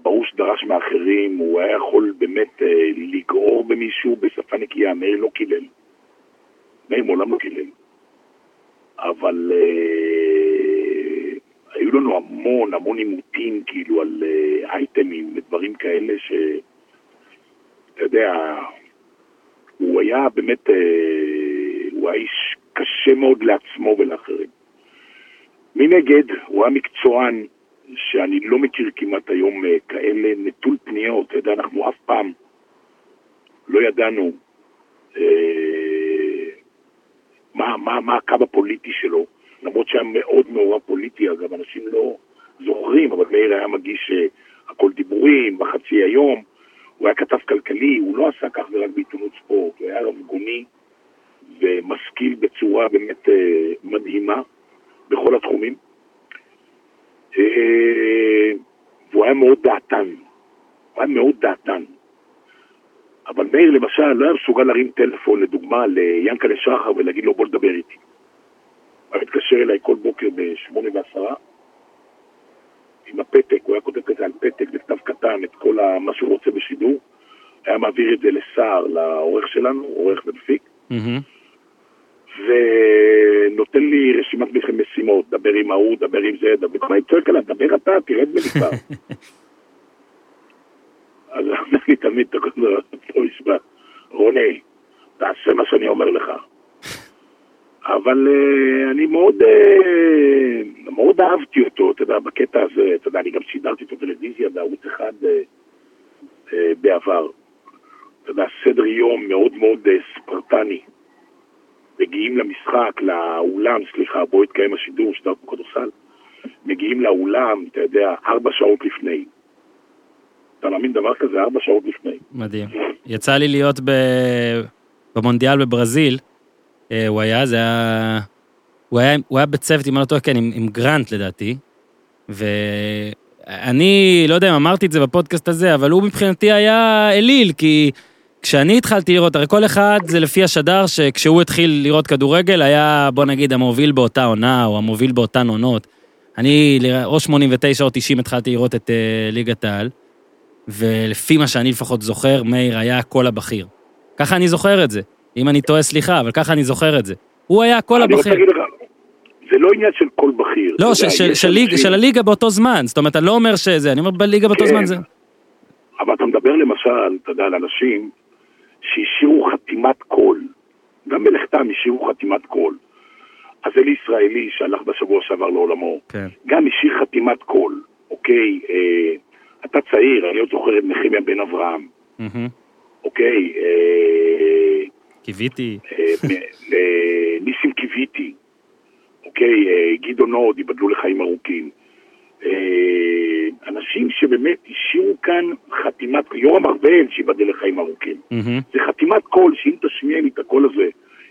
ברור שדרש מאחרים, הוא היה יכול באמת לגרור במישהו בשפה נקייה, מאיר לא קילל. מאיר מעולם לא קילל. אבל אה, היו לנו המון המון עימותים כאילו על אה, אייטמים ודברים כאלה ש... אתה יודע, הוא היה באמת, אה, הוא היה איש קשה מאוד לעצמו ולאחרים. מנגד, הוא היה מקצוען שאני לא מכיר כמעט היום אה, כאלה נטול פניות, אתה יודע, אנחנו אף פעם לא ידענו אה, מה, מה, מה הקו הפוליטי שלו, למרות שהיה מאוד מעורב פוליטי, אגב, אנשים לא זוכרים, אבל מאיר היה מגיש אה, הכל דיבורים בחצי היום, הוא היה כתב כלכלי, הוא לא עסק אך ורק בעיתונות ספורט, הוא היה רבגוני ומשכיל בצורה באמת אה, מדהימה בכל התחומים. אה, והוא היה מאוד דעתן, הוא היה מאוד דעתן. אבל מאיר למשל לא היה מסוגל להרים טלפון, לדוגמה, ליענקלה שחר ולהגיד לו בוא לדבר איתי. הוא מתקשר אליי כל בוקר בשמונה ועשרה עם הפתק, הוא היה כותב כזה על פתק בכתב קטן את כל מה שהוא רוצה בשידור, היה מעביר את זה לסער, לעורך שלנו, עורך ומפיק. ונותן לי רשימת משימות, דבר עם ההוא, דבר עם זה, דבר, אני צועק עליו, דבר אתה, תרד מליפה. אז אני תמיד תקוד לו אותו משפט, רוני, תעשה מה שאני אומר לך. אבל אה, אני מאוד, אה, מאוד אהבתי אותו, אתה יודע, בקטע הזה, אתה יודע, אני גם שידרתי את הטלוויזיה בערוץ אחד אה, בעבר. אתה יודע, סדר יום מאוד מאוד ספרטני. מגיעים למשחק, לאולם, סליחה, בו התקיים השידור, שידר כדורסל, מגיעים לאולם, אתה יודע, ארבע שעות לפני. אתה מאמין דבר כזה? ארבע שעות לפני.
מדהים. יצא לי להיות ב... במונדיאל בברזיל, אה, הוא היה, זה היה... הוא היה, הוא היה בצוות, אם אני לא טועה, כן, עם, עם גרנט לדעתי, ואני, לא יודע אם אמרתי את זה בפודקאסט הזה, אבל הוא מבחינתי היה אליל, כי כשאני התחלתי לראות, הרי כל אחד זה לפי השדר שכשהוא התחיל לראות כדורגל, היה, בוא נגיד, המוביל באותה עונה, או המוביל באותן עונות. אני, או 89 או 90 התחלתי לראות את uh, ליגת העל, ולפי מה שאני לפחות זוכר, מאיר היה הקול הבכיר. ככה אני זוכר את זה. אם אני טועה, סליחה, אבל ככה אני זוכר את זה. הוא היה הקול
אני רוצה
הבכיר.
להגיד לך, זה לא עניין של קול בכיר.
לא, ש-
יודע,
של- של ליג- של הליגה באותו זמן. זאת אומרת, אני לא אומר שזה, אני אומר בליגה באותו
כן.
זמן זה...
אבל אתה מדבר למשל, אתה יודע, על אנשים שהשאירו חתימת קול. גם בלכתם השאירו חתימת קול. אז אלי ישראלי שהלך בשבוע שעבר לעולמו,
כן.
גם השאיר חתימת קול, אוקיי? אה, אתה צעיר, אני עוד זוכר את נחמיה בן אברהם. אוקיי? אה,
קיוויתי.
אה, אה, ניסים קיוויתי, אוקיי? גדעון הוד, ייבדלו לחיים ארוכים. אנשים שבאמת השאירו כאן חתימת, יורם ארבל, שייבדל לחיים ארוכים. זה חתימת קול, שאם תשמיע לי את הקול הזה,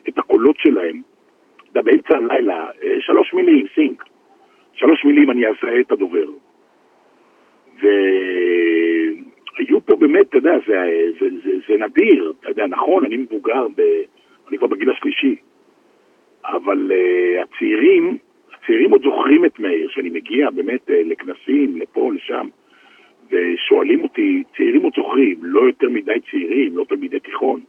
את הקולות שלהם, אתה באמצע הלילה, שלוש מילים, סינק. שלוש מילים אני אזהה את הדובר. והיו פה באמת, אתה יודע, זה, זה, זה, זה נדיר, אתה יודע, נכון, אני מבוגר, ב... אני כבר בגיל השלישי, אבל uh, הצעירים, הצעירים עוד זוכרים את מאיר, שאני מגיע באמת uh, לכנסים, לפה, לשם, ושואלים אותי, צעירים עוד זוכרים, לא יותר מדי צעירים, לא תלמידי תיכון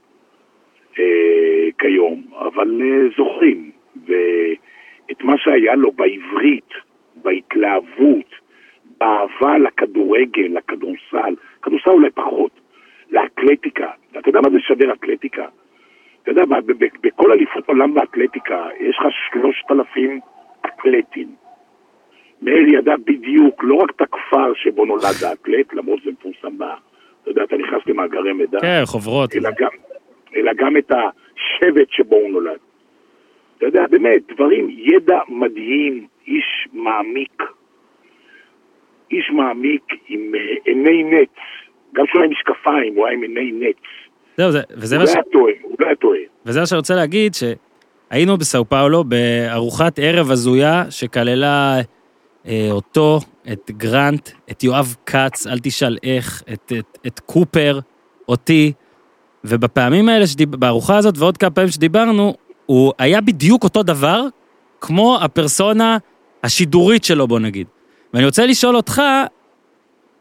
אה, כיום, אבל אה, זוכרים. ואת מה שהיה לו בעברית, בהתלהבות, באהבה לכדורגל, לכדורסל, כדורסל אולי פחות, לאתלטיקה. אתה יודע מה זה שדר אתלטיקה? אתה יודע, מה, בכל אליפות עולם באתלטיקה יש לך שלושת אלפים אתלטים. מאיר ידע בדיוק לא רק את הכפר שבו נולד האתלט, למרות שזה מפורסם ב... אתה יודע, אתה נכנס למאגרי מידע.
כן, חוברות.
אלא גם, אלא גם את השבט שבו הוא נולד. אתה יודע, באמת, דברים, ידע מדהים, איש מעמיק, איש מעמיק עם אה, עיני נץ, גם כשהוא היה עם משקפיים, הוא היה עם עיני נץ.
זהו, זה- וזה
הוא
מה
לא
ש...
היה טועה, הוא לא היה טועה.
וזה מה שאני רוצה להגיד, שהיינו בסאו פאולו בארוחת ערב הזויה שכללה אה, אותו, את גרנט, את יואב כץ, אל תשאל איך, את, את, את קופר, אותי, ובפעמים האלה, שדיב... בארוחה הזאת ועוד כמה פעמים שדיברנו, הוא היה בדיוק אותו דבר כמו הפרסונה השידורית שלו, בוא נגיד. ואני רוצה לשאול אותך,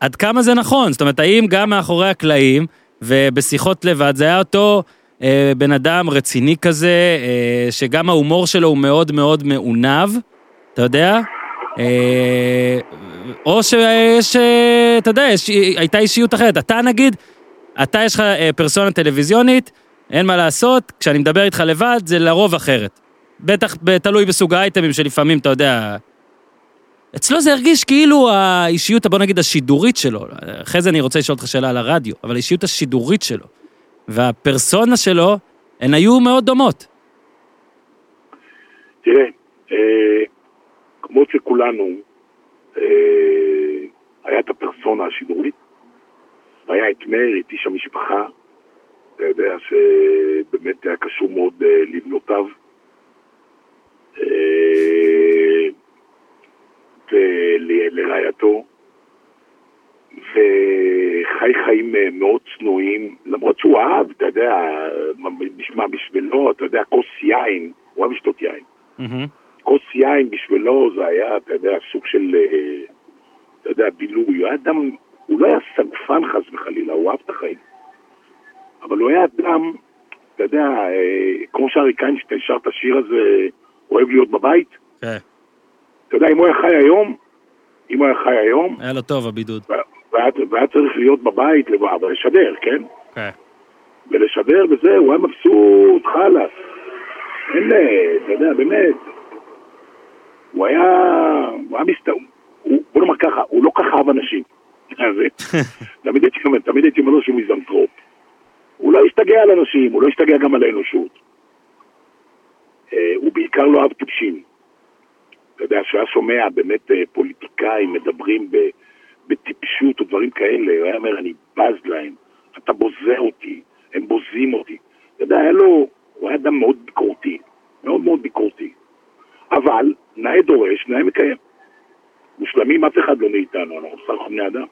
עד כמה זה נכון? זאת אומרת, האם גם מאחורי הקלעים ובשיחות לבד זה היה אותו אה, בן אדם רציני כזה, אה, שגם ההומור שלו הוא מאוד מאוד מעונב, אתה יודע? אה, או שיש, אה, אתה יודע, יש, הייתה אישיות אחרת. אתה נגיד, אתה יש לך אה, פרסונה טלוויזיונית, אין מה לעשות, כשאני מדבר איתך לבד זה לרוב אחרת. בטח תלוי בסוג האייטמים שלפעמים, אתה יודע, אצלו זה הרגיש כאילו האישיות, בוא נגיד, השידורית שלו, אחרי זה אני רוצה לשאול אותך שאלה על הרדיו, אבל האישיות השידורית שלו והפרסונה שלו, הן היו מאוד דומות.
תראה, אה, כמו שכולנו, אה, היה את הפרסונה השידורית, והיה את מאיר, את איש המשפחה, אתה יודע שבאמת היה קשור מאוד אה, לבנותיו. אה, ולרעייתו, וחי חיים אה, מאוד צנועים, למרות שהוא אהב, אתה יודע, נשמע בשבילו, אתה יודע, כוס יין, הוא אוהב לשתות יין. כוס יין בשבילו זה היה, אתה יודע, סוג של, אה, אתה יודע, בילוי. הוא היה אדם, הוא לא היה סגפן חס וחלילה, הוא אהב את החיים. אבל הוא היה אדם, אתה יודע, אה, כמו שאריק איינשטיין שר את השיר הזה, אוהב להיות בבית.
כן.
אתה יודע, אם הוא היה חי היום, אם הוא היה חי היום,
היה לו טוב הבידוד.
והיה, צריך להיות בבית, לבד, אבל לשדר, כן?
כן.
ולשדר וזה, הוא היה מבסוט, חלאס. אין, אתה יודע, באמת. הוא היה, הוא היה מסת... בוא נאמר ככה, הוא לא ככה אהב אנשים. תמיד הייתי אומר, תמיד הייתי אומר לו שהוא מיזנטרופ. הוא לא השתגע על אנשים, הוא לא השתגע גם על האנושות. אה, הוא בעיקר לא אהב טיפשים. אתה יודע, כשהיה שומע באמת אה, פוליטיקאים מדברים בטיפשות או דברים כאלה, הוא היה אומר, אני בז להם, אתה בוזה אותי, הם בוזים אותי. אתה יודע, היה לו, הוא היה אדם מאוד ביקורתי, מאוד מאוד ביקורתי. אבל, נאה דורש, נאה מקיים. מושלמים אף אחד לא מאיתנו, אנחנו הכל בני אדם.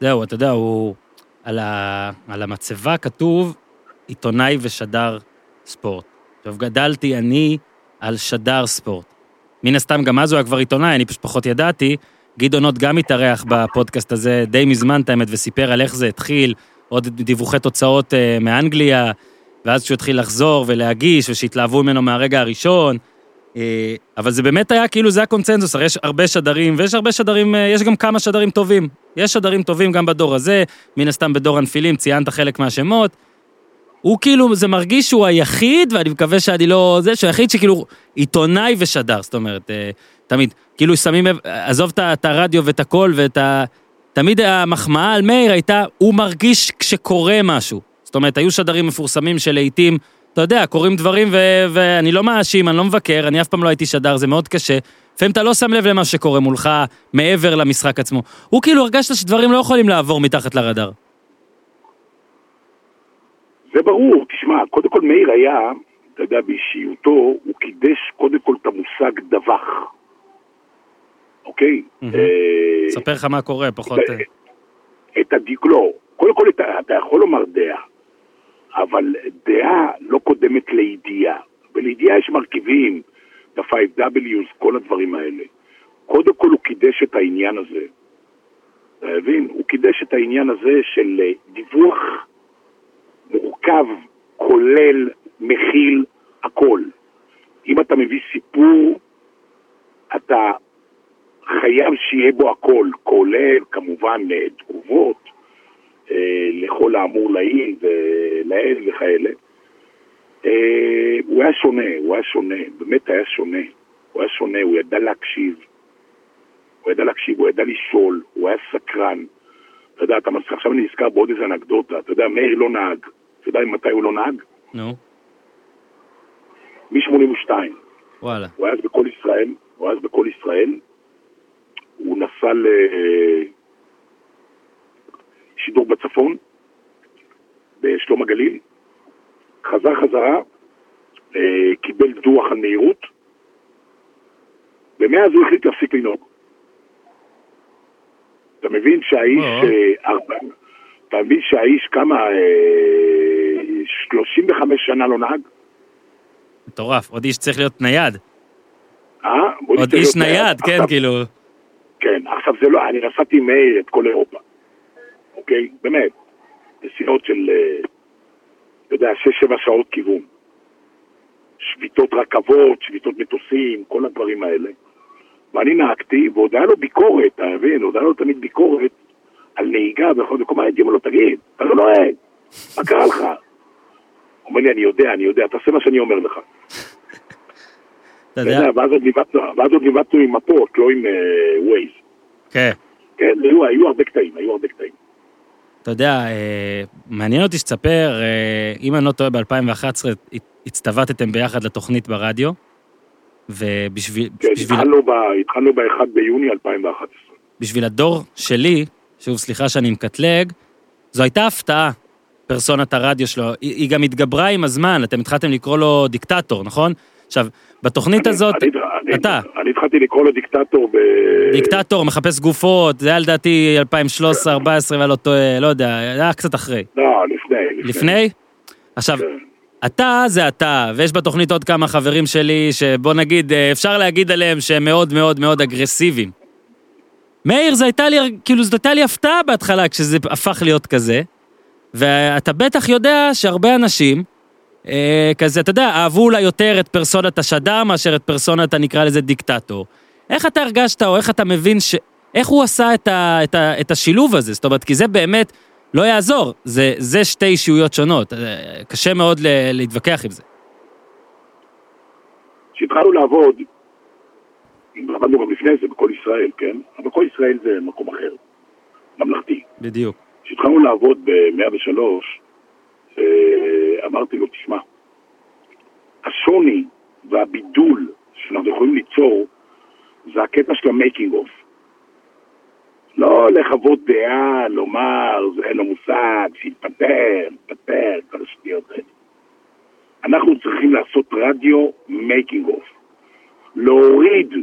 זהו, אתה יודע, הוא... על, ה... על המצבה כתוב עיתונאי ושדר ספורט. עכשיו, גדלתי אני על שדר ספורט. מן הסתם, גם אז הוא היה כבר עיתונאי, אני פשוט פחות ידעתי. גדעון עוד גם התארח בפודקאסט הזה די מזמן, את האמת, וסיפר על איך זה התחיל, עוד דיווחי תוצאות אה, מאנגליה, ואז שהוא התחיל לחזור ולהגיש, ושהתלהבו ממנו מהרגע הראשון. אה, אבל זה באמת היה כאילו, זה הקונצנזוס, הרי יש הרבה שדרים, ויש הרבה שדרים, אה, יש גם כמה שדרים טובים. יש שדרים טובים גם בדור הזה, מן הסתם בדור הנפילים, ציינת חלק מהשמות. הוא כאילו, זה מרגיש שהוא היחיד, ואני מקווה שאני לא... זה, שהוא היחיד שכאילו עיתונאי ושדר, זאת אומרת, אה, תמיד. כאילו שמים עזוב את הרדיו ואת הכל ואת ה... תמיד המחמאה על מאיר הייתה, הוא מרגיש כשקורה משהו. זאת אומרת, היו שדרים מפורסמים שלעיתים, אתה יודע, קורים דברים ו- ואני לא מאשים, אני לא מבקר, אני אף פעם לא הייתי שדר, זה מאוד קשה. לפעמים אתה לא שם לב למה שקורה מולך מעבר למשחק עצמו. הוא כאילו הרגשת שדברים לא יכולים לעבור מתחת לרדאר.
זה ברור, תשמע, קודם כל מאיר היה, אתה יודע, באישיותו, הוא קידש קודם כל את המושג דווח. אוקיי? אה,
אספר לך מה קורה, פחות... אה,
את הדיק, לא, קודם כל אתה, אתה יכול לומר דעה, אבל דעה לא קודמת לידיעה, ולידיעה יש מרכיבים, ה-5Ws, כל הדברים האלה. קודם כל הוא קידש את העניין הזה, אתה מבין? הוא קידש את העניין הזה של אה, דיווח מורכב, כולל, מכיל, הכל. אם אתה מביא סיפור, אתה חייב שיהיה בו הכל, כולל כמובן תגובות אה, לכל האמור לעיל ולעיל וכאלה. אה, הוא היה שונה, הוא היה שונה, באמת היה שונה. הוא היה שונה, הוא ידע להקשיב. הוא ידע להקשיב, הוא ידע לשאול, הוא היה סקרן. אתה יודע, אתה מזכיר, עכשיו אני נזכר בעוד איזה אנקדוטה. אתה יודע, מאיר לא נהג. אתה יודע מתי הוא לא נהג?
נו,
מ-82.
וואלה.
הוא היה אז בכל ישראל, הוא היה אז בכל ישראל. הוא נסע לשידור בצפון, בשלום הגליל. חזר חזרה, אה, קיבל דוח על מהירות, ומאז הוא החליט להפסיק לנהוג. אתה מבין שהאיש. אה, אתה מבין שהאיש כמה, אה, 35 שנה לא נהג?
מטורף. עוד איש צריך להיות נייד.
אה?
עוד איש נייד, כן, כאילו.
כן, עכשיו זה לא, אני נסעתי עם מאיר את כל אירופה, אוקיי? באמת, נסיעות של, אה, אתה יודע, שש-שבע שעות כיוון. שביתות רכבות, שביתות מטוסים, כל הדברים האלה. ואני נהגתי, ועוד היה לו ביקורת, אתה מבין? עוד היה לו תמיד ביקורת על נהיגה בכל מקום, הייתי אומר לו, תגיד, אתה לא נוהג, מה קרה לך? הוא אומר לי, אני יודע, אני יודע, תעשה מה שאני אומר לך.
אתה יודע,
ואז עוד ניווטנו- עם מפות, לא עם ווייז.
כן.
כן, היו, הרבה קטעים, היו הרבה קטעים.
אתה יודע, אה, מעניין אותי שתספר, אה, אם אני לא טועה, ב-2011 הצטוותתם ביחד לתוכנית ברדיו, ובשביל
כן,
בשביל-
התחלנו ב- התחלנו ב-1 ביוני 2011.
בשביל הדור שלי, שוב, סליחה שאני מקטלג, זו הייתה הפתעה, פרסונת הרדיו שלו. היא, היא גם התגברה עם הזמן, אתם התחלתם לקרוא לו דיקטטור, נכון? עכשיו, בתוכנית
אני-
הזאת,
אני- אני-
אתה.
אני התחלתי לקרוא לו דיקטטור ב...
דיקטטור, מחפש גופות, זה היה לדעתי 2013-2014, ואני לא טועה, לא יודע, זה היה קצת אחרי.
לא, לפני.
לפני? עכשיו,
כן.
אתה זה אתה, ויש בתוכנית עוד כמה חברים שלי, שבוא נגיד, אה, אפשר להגיד עליהם שהם מאוד מאוד מאוד אגרסיביים. מאיר, זה הייתה לי, כאילו, זאת הייתה לי הפתעה בהתחלה כשזה הפך להיות כזה, ואתה בטח יודע שהרבה אנשים, אה, כזה, אתה יודע, אהבו אולי יותר את פרסונת השדר מאשר את פרסונת, נקרא לזה, דיקטטור. איך אתה הרגשת, או איך אתה מבין ש... איך הוא עשה את, ה, את, ה, את השילוב הזה? זאת אומרת, כי זה באמת לא יעזור, זה, זה שתי אישיויות שונות, אה, קשה מאוד ל, להתווכח עם זה.
כשהתחלנו לעבוד, עבדנו גם לפני זה בכל ישראל, כן? אבל כל ישראל זה מקום אחר, ממלכתי.
בדיוק.
כשהתחלנו לעבוד ב-103, אה, אמרתי לו, תשמע, השוני והבידול שאנחנו יכולים ליצור זה הקטע של ה making of. לא לחוות דעה, לומר, זה אין לו מושג, שיתפטר, יתפטר, כל השטויות האלה. אנחנו צריכים לעשות רדיו making of. להוריד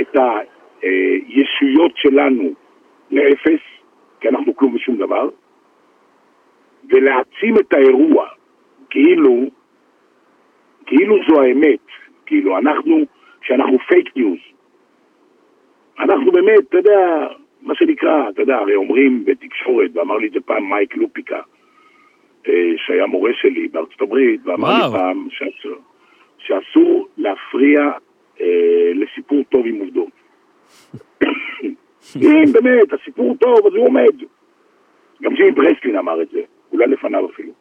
את הישויות שלנו לאפס, כי אנחנו כלום ושום דבר, ולהעצים את האירוע, כאילו, כאילו זו האמת, כאילו אנחנו, כשאנחנו פייק ניוז, אנחנו באמת, אתה יודע, מה שנקרא, אתה יודע, הרי אומרים בתקשורת, ואמר לי את זה פעם מייק לופיקה, אה, שהיה מורה שלי בארצות הברית, ואמר
וואו.
לי פעם שאסור, שאסור להפריע אה, לסיפור טוב עם עובדות. אם באמת, הסיפור טוב, אז הוא עומד. גם ג'ימי ברסלין אמר את זה, אולי לפניו אפילו.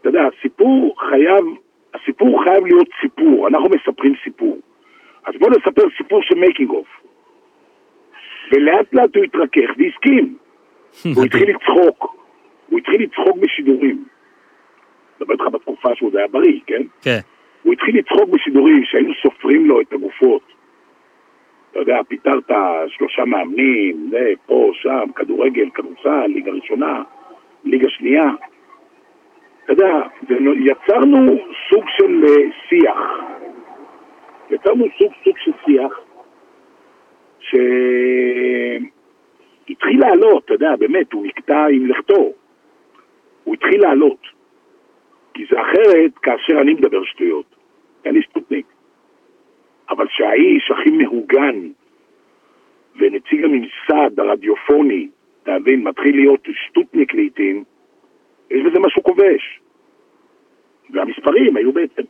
אתה יודע, הסיפור חייב, הסיפור חייב להיות סיפור, אנחנו מספרים סיפור. אז בואו נספר סיפור של making of. ולאט לאט הוא התרכך והסכים. הוא התחיל לצחוק. הוא התחיל לצחוק בשידורים. מדבר איתך בתקופה שהוא עוד היה בריא, כן?
כן.
הוא התחיל לצחוק בשידורים שהיינו סופרים לו את הגופות. אתה יודע, פיטרת שלושה מאמנים, זה, פה, שם, כדורגל, כדורסל, ליגה ראשונה, ליגה שנייה. אתה יודע, יצרנו סוג של אה, שיח. יצרנו סוג, סוג של שיח שהתחיל לעלות, אתה יודע, באמת, הוא נקטע עם לכתו. הוא התחיל לעלות. כי זה אחרת כאשר אני מדבר שטויות. אני סטוטניק. אבל שהאיש הכי מהוגן ונציג הממסד הרדיופוני, אתה מבין, מתחיל להיות שטוטניק לעיתים, יש בזה משהו כובש. והמספרים היו בעצם,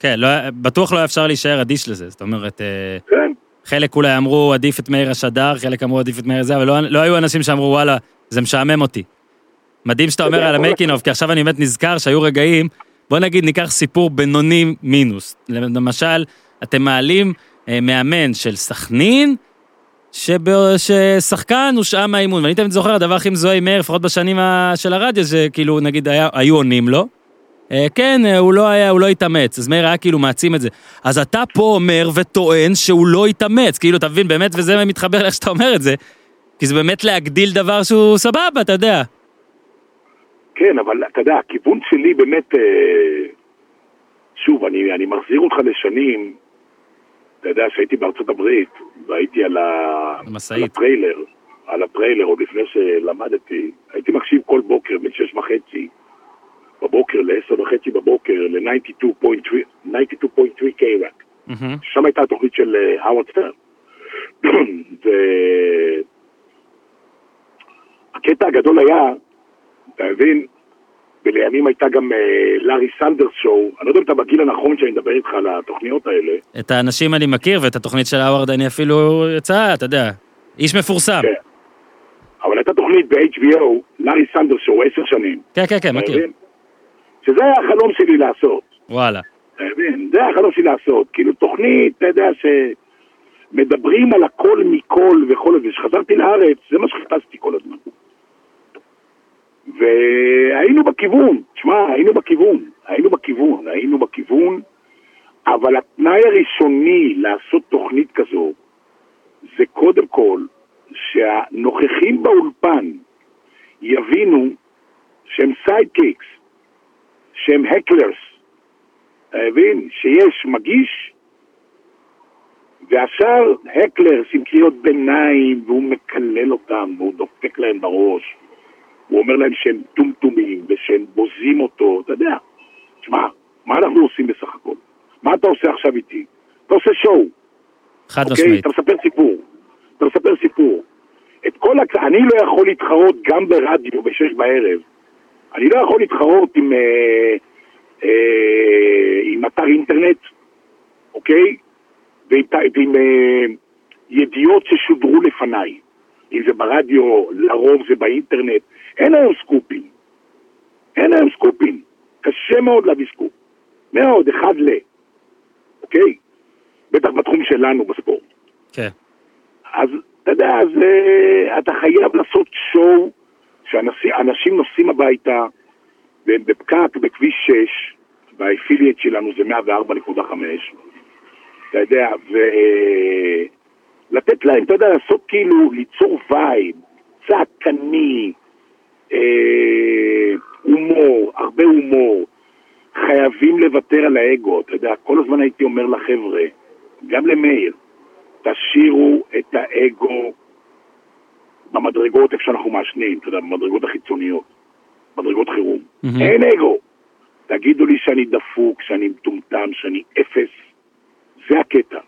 כן, לא, בטוח לא היה אפשר להישאר אדיש לזה, זאת אומרת, אה,
כן,
חלק אולי אמרו עדיף את מאיר השדר, חלק אמרו עדיף את מאיר זה, אבל לא, לא היו אנשים שאמרו וואלה, זה משעמם אותי. מדהים שאתה
אתה
אומר
יודע,
על המייקינוב, כי עכשיו אני באמת נזכר שהיו רגעים בוא נגיד ניקח סיפור בינוני מינוס. למשל, אתם מעלים אה, מאמן של סכנין, שב- ששחקן הושעה מהאימון, ואני תמיד זוכר, הדבר הכי מזוהה עם מאיר, לפחות בשנים של הרדיו, שכאילו, נגיד, היה, היו עונים לו. אה, כן, אה, הוא לא היה, הוא לא התאמץ, אז מאיר היה כאילו מעצים את זה. אז אתה פה אומר וטוען שהוא לא התאמץ, כאילו, אתה מבין, באמת, וזה מתחבר לאיך שאתה אומר את זה, כי זה באמת להגדיל דבר שהוא סבבה, אתה יודע.
כן, אבל אתה יודע, הכיוון שלי באמת, אה, שוב, אני, אני מחזיר אותך לשנים, אתה יודע שהייתי בארצות הברית, והייתי על, ה... על הטריילר, על הטריילר, עוד לפני שלמדתי, הייתי מקשיב כל בוקר בין שש וחצי בבוקר לעשר וחצי בבוקר ל-92.3 92.3 K-Rock.
מהמם.
שם הייתה התוכנית של האוורד סטרן. והקטע הגדול היה, אתה מבין, ולימים הייתה גם אה, Larry Sanders Show, אני לא יודע אם אתה בגיל הנכון שאני מדבר איתך על התוכניות האלה.
את האנשים אני מכיר, ואת התוכנית של האווארד אני אפילו יצא, אתה יודע, איש מפורסם.
כן. אבל הייתה תוכנית ב-HBO, Larry Sanders Show, עשר שנים.
כן, כן, כן, מכיר.
שזה היה החלום שלי לעשות.
וואלה.
אתה מבין? זה החלום שלי לעשות. כאילו תוכנית, אתה יודע, שמדברים על הכל מכל וכל זה. כשחזרתי לארץ, זה מה שחיפשתי כל הזמן. והיינו בכיוון, תשמע, היינו בכיוון, היינו בכיוון, היינו בכיוון, אבל התנאי הראשוני לעשות תוכנית כזו, זה קודם כל שהנוכחים באולפן יבינו שהם sidekicks, שהם ה colors, אתה מבין? שיש מגיש, והשאר הקלרס עם קריאות ביניים, והוא מקלל אותם, והוא דופק להם בראש. הוא אומר להם שהם טומטומים, ושהם בוזים אותו, אתה יודע. תשמע, מה אנחנו עושים בסך הכל? מה אתה עושה עכשיו איתי? אתה עושה שואו,
חד
אוקיי?
משמעית.
אתה מספר סיפור. אתה מספר סיפור. את כל הק... אני לא יכול להתחרות גם ברדיו בשש בערב. אני לא יכול להתחרות עם, אה, אה, עם אתר אינטרנט, אוקיי? ועם, ועם אה, ידיעות ששודרו לפניי. אם זה ברדיו, לרוב זה באינטרנט. אין היום סקופים. אין היום סקופים. קשה מאוד להביא סקופ. מאוד, אחד ל... אוקיי? בטח בתחום שלנו בספורט.
כן.
אז אתה יודע, אז אה, אתה חייב לעשות שואו שאנשים נוסעים הביתה והם בפקק בכביש 6, והאפיליאט שלנו זה 104.5, אתה יודע, ולתת להם, אתה יודע, לעשות כאילו, ליצור וייב, צעקני, אה, הומור, הרבה הומור. חייבים לוותר על האגו, אתה יודע, כל הזמן הייתי אומר לחבר'ה, גם למאיר, תשאירו את האגו במדרגות איפה שאנחנו מעשנים, אתה יודע, במדרגות החיצוניות, מדרגות חירום.
מהמם.
אין אגו. תגידו לי שאני דפוק, שאני מטומטם, שאני אפס, זה הקטע.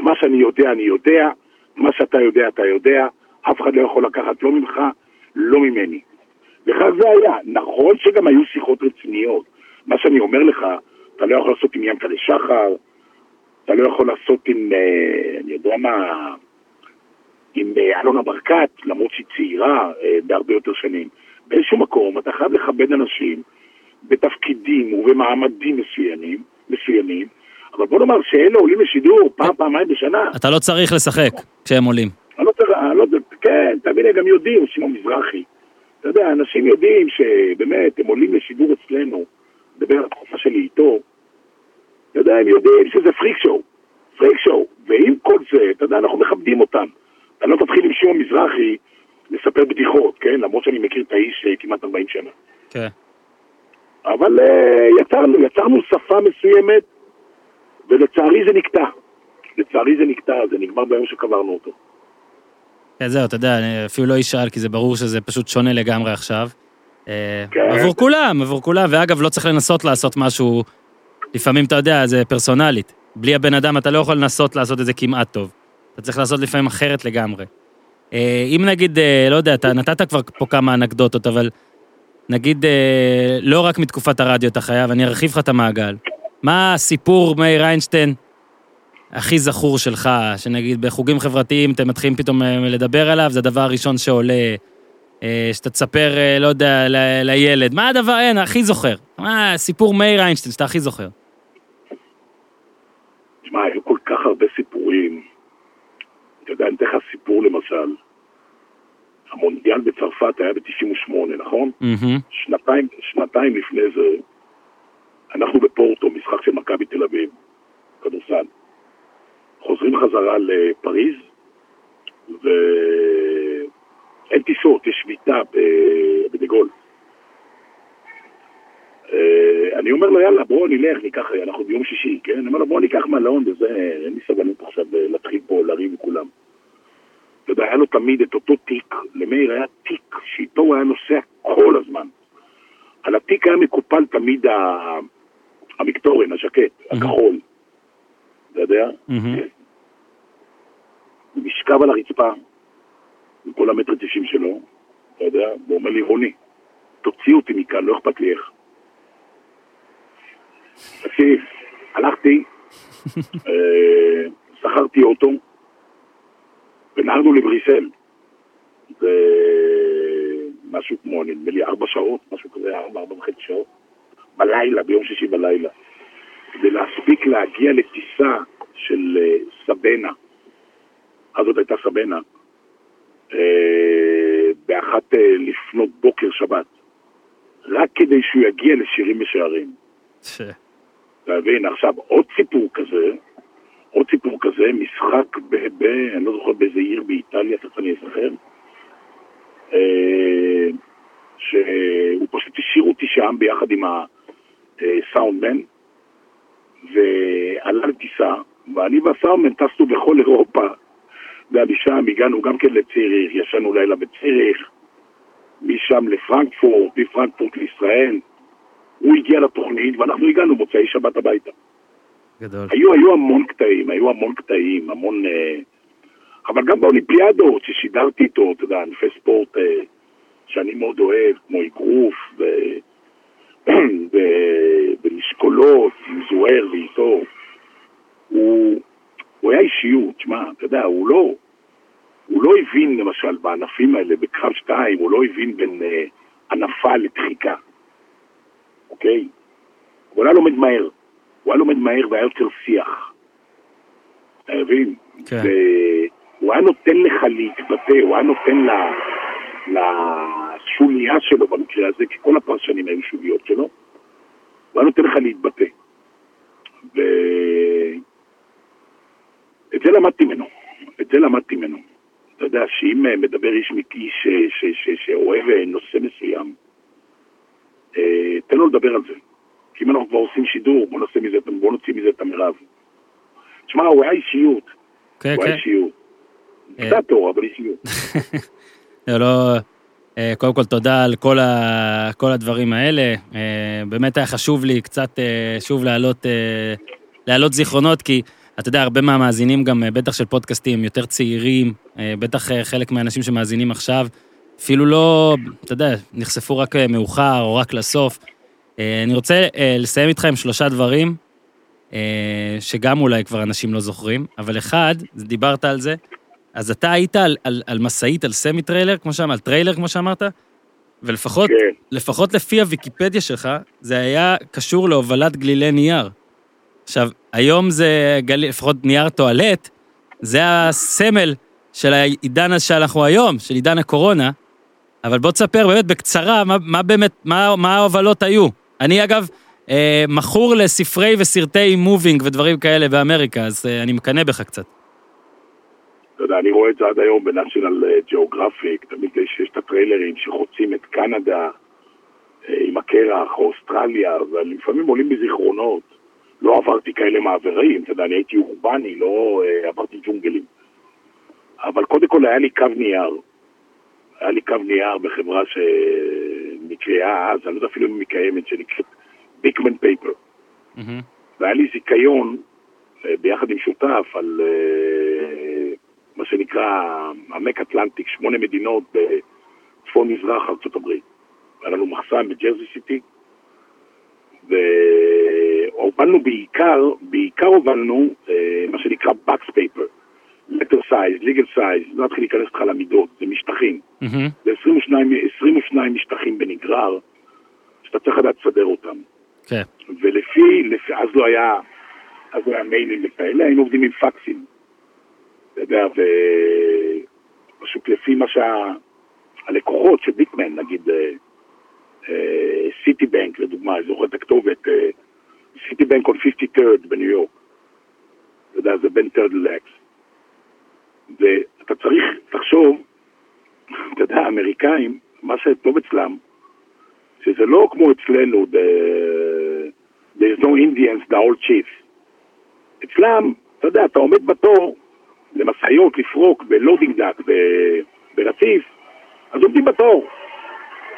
מה שאני יודע, אני יודע, מה שאתה יודע, אתה יודע, אף אחד לא יכול לקחת לא ממך, לא ממני. וכך זה היה. נכון שגם היו שיחות רציניות. מה שאני אומר לך, אתה לא יכול לעשות עם ינקלה שחר, אתה לא יכול לעשות עם, אה, אני יודע מה, עם אה, אלונה ברקת, למרות שהיא צעירה אה, בהרבה יותר שנים. באיזשהו מקום אתה חייב לכבד אנשים בתפקידים ובמעמדים מסוימים, מסוימים, אבל בוא נאמר שאלה עולים לשידור פעם, פעמיים בשנה.
אתה לא צריך לשחק כשהם עולים.
אני לא צריך, לא, כן, תבין, הם גם יודעים, שמעון מזרחי. אתה יודע, אנשים יודעים שבאמת, הם עולים לשידור אצלנו, מדבר על התקופה שלי איתו, אתה יודע, הם יודעים שזה פריק שואו, פריק שואו, ועם כל זה, אתה יודע, אנחנו מכבדים אותם. אתה לא תתחיל עם שמעון מזרחי לספר בדיחות, כן? למרות שאני מכיר את האיש אה, כמעט 40 שנה.
כן.
אבל אה, יצרנו, יצרנו שפה מסוימת, ולצערי זה נקטע. לצערי זה נקטע, זה נגמר ביום שקברנו אותו.
כן, זהו, אתה יודע, אני אפילו לא אשאל, כי זה ברור שזה פשוט שונה לגמרי עכשיו. אה,
כן.
עבור כולם, עבור כולם, ואגב, לא צריך לנסות לעשות משהו, לפעמים, אתה יודע, זה פרסונלית. בלי הבן אדם אתה לא יכול לנסות לעשות את זה כמעט טוב. אתה צריך לעשות לפעמים אחרת לגמרי. אה, אם נגיד, לא יודע, אתה נתת כבר פה כמה אנקדוטות, אבל נגיד, לא רק מתקופת הרדיו אתה חייב, אני ארחיב לך את המעגל. מה הסיפור מאיר איינשטיין הכי זכור שלך, שנגיד בחוגים חברתיים אתם מתחילים פתאום אה, לדבר עליו, זה הדבר הראשון שעולה, אה, שאתה תספר, אה, לא יודע, ל- לילד? מה הדבר, אין, הכי זוכר. מה, סיפור מאיר איינשטיין שאתה הכי זוכר.
תשמע, היו כל כך הרבה סיפורים. אתה יודע, אני אתן לך סיפור למשל. המונדיאל בצרפת היה ב-98, נכון?
מהמם.
שנתיים, שנתיים לפני זה, אנחנו בפורטו, משחק של מכבי תל אביב, כדורסל. חוזרים חזרה לפריז, ואין טיסות, יש שביתה בדגול. אה, אני אומר לו, יאללה, בואו נלך, ניקח, אנחנו ביום שישי, כן? אני אומר לו, בואו ניקח מלון וזה, אין לי סבלנות עכשיו אה, להתחיל פה לריב עם כולם. אתה יודע, היה לו תמיד את אותו תיק, למאיר היה תיק שאיתו הוא היה נוסע כל הזמן. על התיק היה מקופל תמיד ה- המקטורן, הז'קט, הכחול. אתה יודע? הוא נשכב על הרצפה, עם כל המטר תשעים שלו, אתה יודע, והוא אומר לי, רוני, תוציא אותי מכאן, לא אכפת לי איך. תקשיב, הלכתי, אה, שכרתי אוטו, ונהרנו לבריסל. זה משהו כמו, נדמה לי, ארבע שעות, משהו כזה, ארבע, ארבע וחצי שעות, בלילה, ביום שישי בלילה, כדי להספיק להגיע לטיסה של אה, סבנה. אז עוד הייתה סבנה, אה, באחת אה, לפנות בוקר שבת, רק כדי שהוא יגיע לשירים ושערים.
ש-
אתה מבין? עכשיו, עוד סיפור כזה, עוד סיפור כזה, משחק ב... ב אני לא זוכר באיזה עיר באיטליה, תכף אני אזכר, שהוא פשוט השאיר אותי שם ביחד עם הסאונדמן, ועלה לטיסה, ואני והסאונדמן טסנו בכל אירופה, ומשם הגענו גם כן לציריך, ישנו לילה בציריך, משם לפרנקפורט, מפרנקפורט לישראל. הוא הגיע לתוכנית ואנחנו הגענו מוצאי שבת הביתה.
גדול.
היו, היו המון קטעים, היו המון קטעים, המון... אה, אבל גם באולימפיאדות ששידרתי איתו, אתה יודע, ענפי ספורט אה, שאני מאוד אוהב, כמו אגרוף ו... ו... ומשקולות, עם זוהר ואיתו, הוא... הוא היה אישיות, שמע, אתה יודע, הוא לא... הוא לא הבין, למשל, בענפים האלה, בקרב שתיים, הוא לא הבין בין אה, ענפה לדחיקה, אוקיי? הוא היה לומד מהר. הוא היה לומד מהר והיה יוצר שיח. אתה מבין?
כן.
והוא היה נותן לך להתבטא, הוא היה נותן ל... לשוליה שלו במקרה הזה, כי כל הפרשנים היו שוליות שלו, הוא היה נותן לך להתבטא. ו... את זה למדתי ממנו, את זה למדתי ממנו. אתה יודע, שאם אה, מדבר איש מאיש ש- ש- ש- שאוהב אה, נושא מסוים, אה, תן לו לדבר על זה. כי אם אנחנו כבר עושים שידור, בוא נעשה מזה, בוא נוציא מזה את המרב. תשמע, הוא היה אישיות,
כן,
הוא היה
כן.
אישיות.
אה.
קצת אור, אבל אישיות.
לא, לא, אה, קודם כל תודה על כל, ה, כל הדברים האלה. אה, באמת היה חשוב לי קצת אה, שוב להעלות, אה, להעלות זיכרונות, כי אתה יודע, הרבה מהמאזינים גם, אה, בטח של פודקאסטים, יותר צעירים, אה, בטח אה, חלק מהאנשים שמאזינים עכשיו, אפילו לא, אתה יודע, נחשפו רק אה, מאוחר או רק לסוף. אה, אני רוצה אה, לסיים איתך עם שלושה דברים, אה, שגם אולי כבר אנשים לא זוכרים, אבל אחד, דיברת על זה, אז אתה היית על, על, על משאית, על semi trailer, כמו שאמרת, על טריילר, כמו שאמרת, ולפחות,
כן.
לפחות לפי הוויקיפדיה שלך, זה היה קשור להובלת גלילי נייר. עכשיו, היום זה גליל, לפחות נייר טואלט, זה הסמל של העידן שאנחנו היום, של עידן הקורונה, אבל בוא תספר באמת בקצרה מה, מה באמת, מה, מה ההובלות היו. אני אגב, אה, מכור לספרי וסרטי מובינג ודברים כאלה באמריקה, אז אה, אני מקנא בך קצת.
אתה יודע, אני רואה את זה עד היום בנשיונל ג'אוגרפיק, תמיד יש, את הטריילרים שחוצים את קנדה אה, עם הקרח, או אוסטרליה, ולפעמים עולים בזיכרונות. לא עברתי כאלה מעברים, אתה יודע, אני הייתי אורבני, לא אה, עברתי ג'ונגלים. אבל קודם כל היה לי קו נייר. היה לי קו נייר בחברה שנקראה אז, אני לא יודע אפילו אם היא קיימת, שנקראת Beekman
Paper.
והיה לי זיכיון אה, ביחד עם שותף על אה, מה שנקרא Mid Atlantic, שמונה מדינות בצפון מזרח הברית. היה לנו מחסן בג'רזי סיטי, והובלנו בעיקר, בעיקר הובלנו אה, מה שנקרא box paper, letter size, legal size, לא אתחיל להיכנס איתך למידות, זה משטחים. זה 22, 22 משטחים בנגרר, שאתה צריך לדעת לסדר אותם.
כן.
ולפי, לפי, אז לא היה, אז לא היה מיילים וכאלה, היינו עובדים עם פקסים. אתה יודע, ופשוט לפי מה שהלקוחות של ביקמן, נגיד אה, סיטי בנק לדוגמה, אני זוכר את הכתובת, סיטי בנק on 53rd בניו יורק. אתה יודע, זה בין Third ל Lex. ואתה צריך לחשוב, אתה יודע, האמריקאים, מה שטוב אצלם, שזה לא כמו אצלנו, the- there's no Indians, they're all chiefs. אצלם, אתה יודע, אתה עומד בתור למשאיות, לפרוק ב loading dock, ב- ברציף, אז עומדים בתור.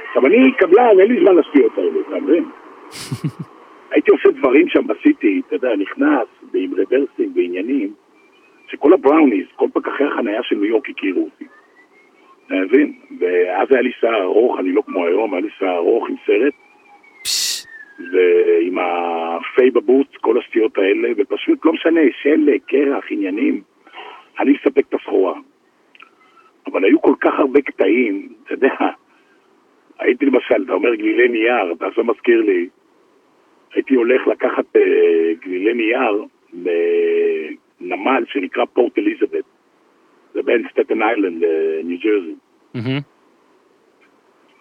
עכשיו, אני קבלן, אין לי זמן לשטויות האלה, אתה מבין? הייתי עושה דברים שם בסיטי, אתה יודע, נכנס, עם רוורסים ועניינים, שכל הבראוניז, כל פקחי החנייה של ניו יורק הכירו אותי. אתה מבין? ואז היה לי שיער ארוך, אני לא כמו היום, היה לי שיער ארוך עם סרט, ועם הפיי בבוץ, כל השטויות האלה, ופשוט לא משנה, שלג, קרח, עניינים, אני מספק את הסחורה. אבל היו כל כך הרבה קטעים, אתה יודע, הייתי למשל, אתה אומר גלילי נייר, אתה עכשיו מזכיר לי, הייתי הולך לקחת אה, גלילי נייר בנמל שנקרא פורט אליזבת, זה בין סטטן איילנד לניו ג'רזי.
מהמם.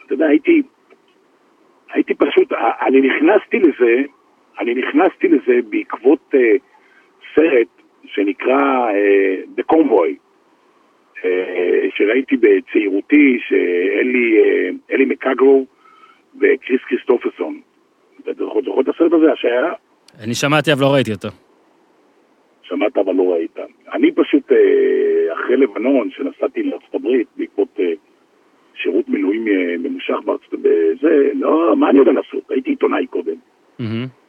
אתה יודע, הייתי, הייתי פשוט, אני נכנסתי לזה, אני נכנסתי לזה בעקבות uh, סרט שנקרא uh, The Convoy, uh, שראיתי בצעירותי, שאלי אלי מקגרו וקריס קריסטופרסון. אתה זוכר את הסרט הזה, שהיה?
אני שמעתי אבל לא ראיתי אותו.
שמעת אבל לא ראית. אני פשוט, אה, אחרי לבנון, שנסעתי הברית בעקבות אה, שירות מילואים אה, ממושך בארצות הברית, זה, לא, מה אני יודע לעשות? הייתי עיתונאי קודם.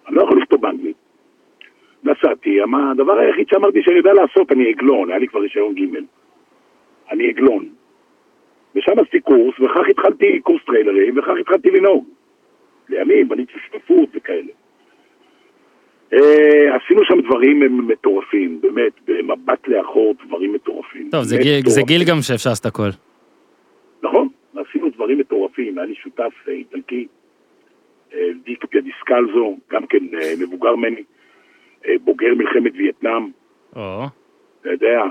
אני לא יכול לכתוב באנגלית. נסעתי, אמר, הדבר היחיד שאמרתי שאני יודע לעשות, אני עגלון, היה לי כבר רישיון ג'. אני עגלון. ושם עשיתי קורס, וכך התחלתי קורס טריילרים, וכך התחלתי לנהוג. לימים, בניתי שותפות וכאלה. אה, עשינו שם דברים מטורפים, באמת, במבט לאחור דברים מטורפים.
טוב, זה גיל- זה
מטורפים.
גיל גם שאפשר לעשות הכל.
נכון, עשינו דברים מטורפים, היה לי שותף אה, איטלקי, אה, דיק דיסקלזו, גם כן מבוגר ממני, בוגר מלחמת וייטנאם,
או,
אתה יודע,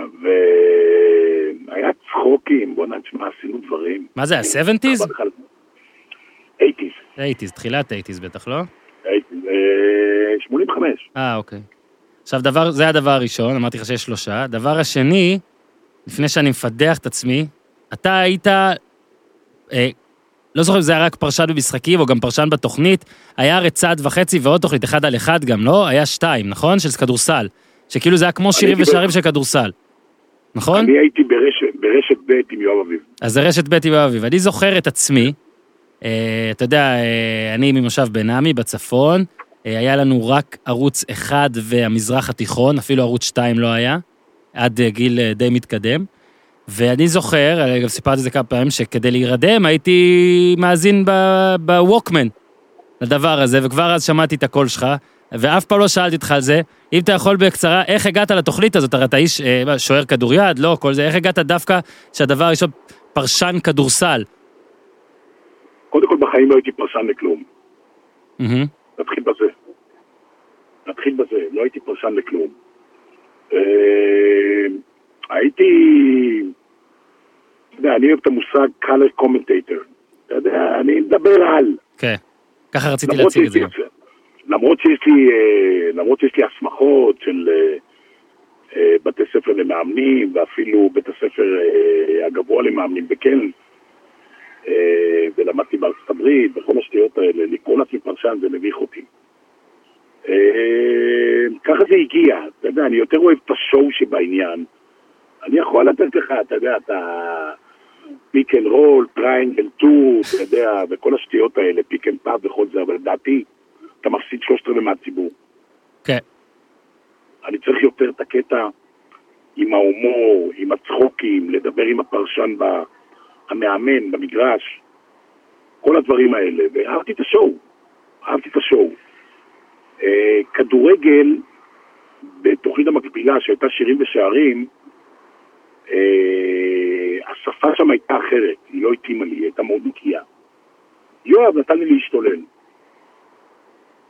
והיה צחוקים, בוא נשמע, עשינו דברים.
מה זה, ה-70's?
80's,
80's, תחילת 80's בטח, לא?
80's, אה, 85.
אה, אוקיי. עכשיו, דבר, זה הדבר הראשון, אמרתי לך שיש שלושה. הדבר השני, לפני שאני מפדח את עצמי, אתה היית, אה, לא זוכר אם זה היה רק פרשן במשחקים או גם פרשן בתוכנית, היה הרי צעד וחצי ועוד תוכנית, אחד על אחד גם, לא? היה שתיים, נכון? של כדורסל. שכאילו זה היה כמו שירים
הייתי ב-
ושערים של כדורסל. נכון?
אני הייתי ברשת, ברשת ב' עם יואב אביב.
אז זה רשת ב' עם אביב. אני זוכר את עצמי, אה, אתה יודע, אה, אני ממושב בן עמי בצפון, אה, היה לנו רק ערוץ אחד והמזרח התיכון, אפילו ערוץ שתיים לא היה, עד אה, גיל אה, די מתקדם. ואני זוכר, אה, גם סיפרתי את זה כמה פעמים, שכדי להירדם הייתי מאזין בווקמן לדבר הזה, וכבר אז שמעתי את הקול שלך, ואף פעם לא שאלתי אותך על זה. אם אתה יכול בקצרה, איך הגעת לתוכנית הזאת? הרי אתה איש אה, שוער כדוריד, לא, כל זה, איך הגעת דווקא שהדבר הראשון, פרשן כדורסל?
קודם כל בחיים לא הייתי פרשן לכלום.
מהמם.
נתחיל בזה. נתחיל בזה, לא הייתי פרשן לכלום. אה, הייתי, אתה יודע, אני אוהב את המושג color commentator. אתה יודע, אני מדבר על.
כן. ככה רציתי להציג את זה
למרות שיש לי, אה, למרות שיש לי הסמכות של אה, אה, בתי ספר למאמנים, ואפילו בית הספר הגבוה למאמנים בקלן, ולמדתי בארצות הברית, וכל השטויות האלה, לקרוא לעצמי פרשן זה מביך אותי. ככה זה הגיע, אתה יודע, אני יותר אוהב את ה show שבעניין. אני יכול לתת לך, אתה יודע, את ה... pick and roll, triangle two, אתה יודע, וכל השטויות האלה, pick and pop וכל זה, אבל לדעתי, אתה מפסיד שלושת רבעי מהציבור.
כן.
אני צריך יותר את הקטע עם ההומור, עם הצחוקים, לדבר עם הפרשן, ב... המאמן במגרש, כל הדברים האלה, ואהבתי את ה show, אהבתי את השואו. אה, כדורגל, בתוכנית המקבילה שהייתה שירים ושערים, השפה שם הייתה אחרת, היא לא התאימה לי, היא הייתה מאוד נקייה. יואב נתן לי להשתולל.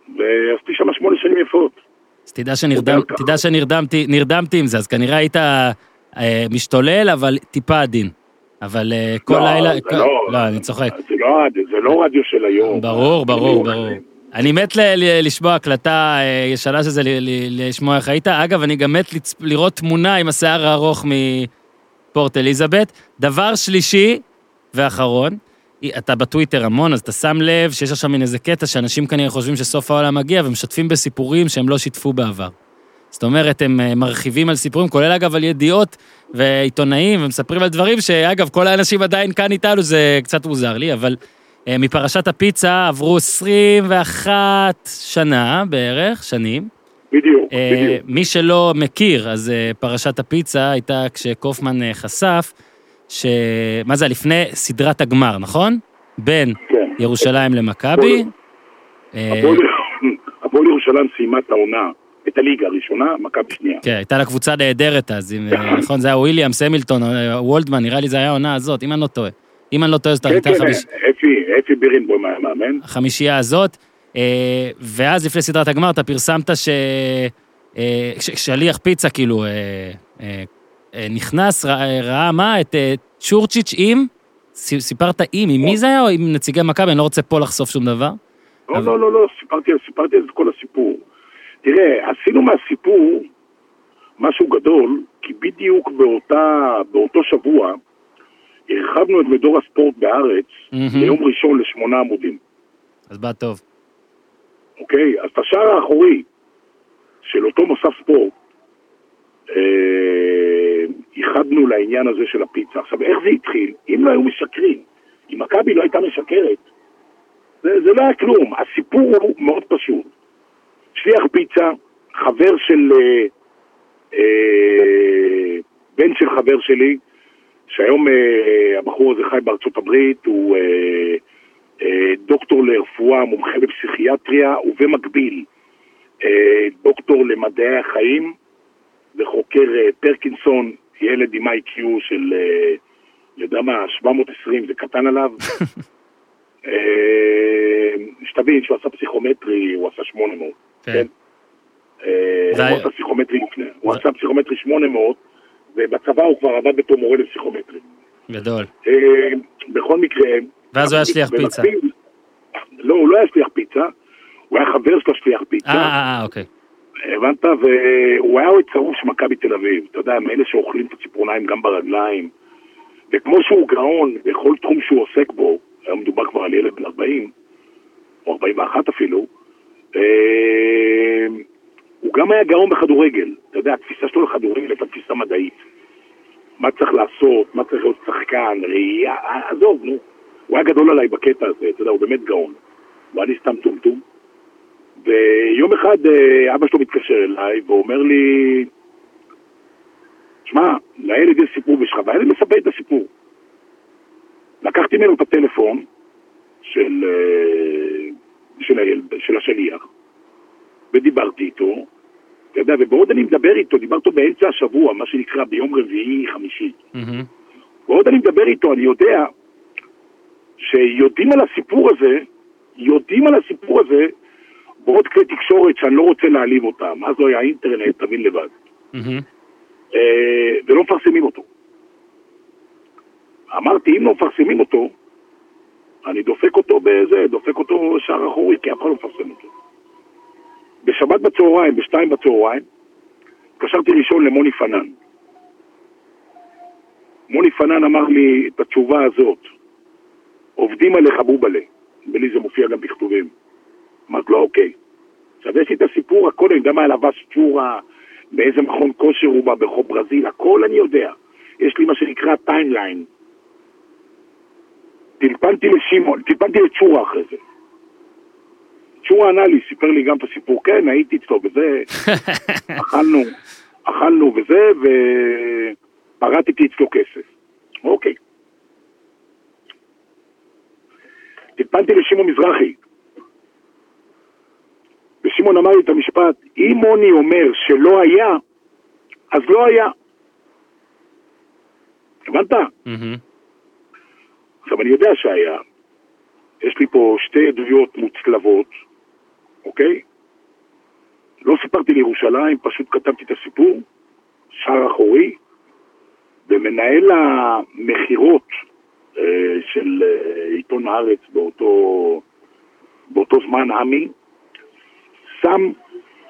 ועשיתי שם שמונה שנים יפות.
אז תדע שנרדם-. תדע שנרדמתי נרדמתי עם זה, אז כנראה היית אה, משתולל, אבל טיפה עדין. אבל אה, כל
לא,
לילה... כל-
לא-
לא, אני צוחק.
זה לא, זה לא רדיו של היום.
ברור, ברור, ברור. אני מת ל- ל- לשמוע הקלטה אה, ישנה של זה, ל- ל- לשמוע איך היית. אגב, אני גם מת לצ- לראות תמונה עם השיער הארוך מפורט אליזבת. דבר שלישי ואחרון, אתה בטוויטר המון, אז אתה שם לב שיש עכשיו מין איזה קטע שאנשים כנראה חושבים שסוף העולם מגיע ומשתפים בסיפורים שהם לא שיתפו בעבר. זאת אומרת, הם אה, מרחיבים על סיפורים, כולל אגב על ידיעות ועיתונאים, ומספרים על דברים שאגב, כל האנשים עדיין כאן איתנו, זה קצת מוזר לי, אבל אה, מפרשת הפיצה עברו 21 שנה בערך, שנים.
בדיוק,
אה,
בדיוק.
מי שלא מכיר, אז אה, פרשת הפיצה הייתה כשקופמן אה, חשף, ש... מה זה, לפני סדרת הגמר, נכון? בין
כן.
ירושלים למכבי.
הפועל- ירושלים סיימה את העונה, את הליגה הראשונה, מכבי שנייה.
כן, הייתה לה קבוצה נהדרת אז, עם, אה, נכון? זה היה וויליאם, סמילטון, וולדמן, נראה לי זה היה העונה הזאת, אם אני לא טועה. אם אני לא טועה, זאת
כן,
הייתה
כן,
חמיש-
אפי, אפי בירנבוים היה מאמן.
החמישייה הזאת. אה, ואז לפני סדרת הגמר אתה פרסמת ש... אה, פיצה כאילו אה, נכנס, ראה, מה? את צ'ורצ'יץ' עם? סיפרת עם, עם מי זה היה או עם נציגי מכבי? אני לא רוצה פה לחשוף שום דבר.
לא, לא, לא, לא, סיפרתי, סיפרתי את כל הסיפור. תראה, עשינו מהסיפור משהו גדול, כי בדיוק באותה, באותו שבוע הרחבנו את מדור הספורט בארץ
מהמם.
ליום ראשון לשמונה עמודים,
אז בא טוב.
אוקיי? אז את השער האחורי של אותו מוסף ספורט אה, ייחדנו לעניין הזה של הפיצה. עכשיו, איך זה התחיל? אם לא היו משקרים, אם מכבי לא הייתה משקרת, זה, זה לא היה כלום. הסיפור הוא מאוד פשוט. שליח פיצה, חבר של... אה, אה, בן של חבר שלי, שהיום אה, הבחור הזה חי בארצות הברית, הוא אה, דוקטור לרפואה, מומחה בפסיכיאטריה, ובמקביל אה, דוקטור למדעי החיים, וחוקר אה, פרקינסון, ילד עם איי-קיו של, אה, יודע מה, 720, זה קטן עליו. אה, שתבין שהוא עשה פסיכומטרי, הוא עשה 800,
כן.
כן? אה, הוא עשה פסיכומטרי לפני, הוא עשה פסיכומטרי 800, ובצבא הוא כבר עבד בתור מורה לפסיכומטרי.
גדול.
אה, בכל מקרה...
ואז הוא היה שליח פיצה.
לא, הוא לא היה שליח פיצה, הוא היה חבר של השליח פיצה.
אה, אה, אה, אוקיי.
הבנת? והוא היה אוהד שרוף של מכבי תל אביב. אתה יודע, מאלה שאוכלים את הציפורניים גם ברגליים. וכמו שהוא גאון בכל תחום שהוא עוסק בו, היום מדובר כבר על ילד בן 40, או 41 אפילו, אה, הוא גם היה גאון בכדורגל. אתה יודע, התפיסה שלו לכדורגל הייתה תפיסה מדעית. מה צריך לעשות, מה צריך להיות שחקן, ראייה, עזוב, נו. הוא היה גדול עליי בקטע הזה, אתה יודע, הוא באמת גאון. לי סתם טומטום. ויום אחד אה, אבא שלו מתקשר אליי ואומר לי, שמע, לילד יש סיפור בשבילך, והילד מספר את הסיפור. לקחתי ממנו את הטלפון של, אה, של, הילד, של השליח, ודיברתי איתו, אתה יודע, ובעוד אני מדבר איתו, דיברתי איתו באמצע השבוע, מה שנקרא ביום רביעי, חמישי.
מהמם.
בעוד אני מדבר איתו, אני יודע שיודעים על הסיפור הזה, יודעים על הסיפור הזה בעוד כלי תקשורת שאני לא רוצה להעליב אותם. אז לא היה אינטרנט, תבין לבד.
מהמם.
אה, ולא מפרסמים אותו. אמרתי, אם לא מפרסמים אותו, אני דופק אותו בזה, דופק אותו שער אחורי, כי אף אחד לא מפרסם אותו. בשבת בצהריים, בשתיים בצהריים, התקשרתי ראשון למוני פנן. מוני פנן אמר לי את התשובה הזאת, עובדים עליך בובלה, ולי זה מופיע גם בכתובים. אמרתי לו, אוקיי. עכשיו יש לי את הסיפור, הכל, אני יודע מה לבש צ'ורה, באיזה מכון כושר הוא בא ברחוב ברזיל, הכל אני יודע. יש לי מה שנקרא timeline. טלפנתי לשמעון, טלפנתי לצ'ורה אחרי זה. צ'ורה ענה לי, סיפר לי גם את הסיפור, כן, הייתי אצלו וזה, אכלנו, אכלנו וזה, ופרטתי אצלו כסף. אוקיי. טלפנתי לשמעון מזרחי, ושמעון אמר לי את המשפט, אם מוני אומר שלא היה, אז לא היה. הבנת? עכשיו, אני יודע שהיה. יש לי פה שתי עדויות מוצלבות, אוקיי? לא סיפרתי לירושלים, פשוט כתבתי את הסיפור, שער אחורי, ומנהל המכירות של אה, עיתון הארץ באותו, באותו זמן, עמי, שם,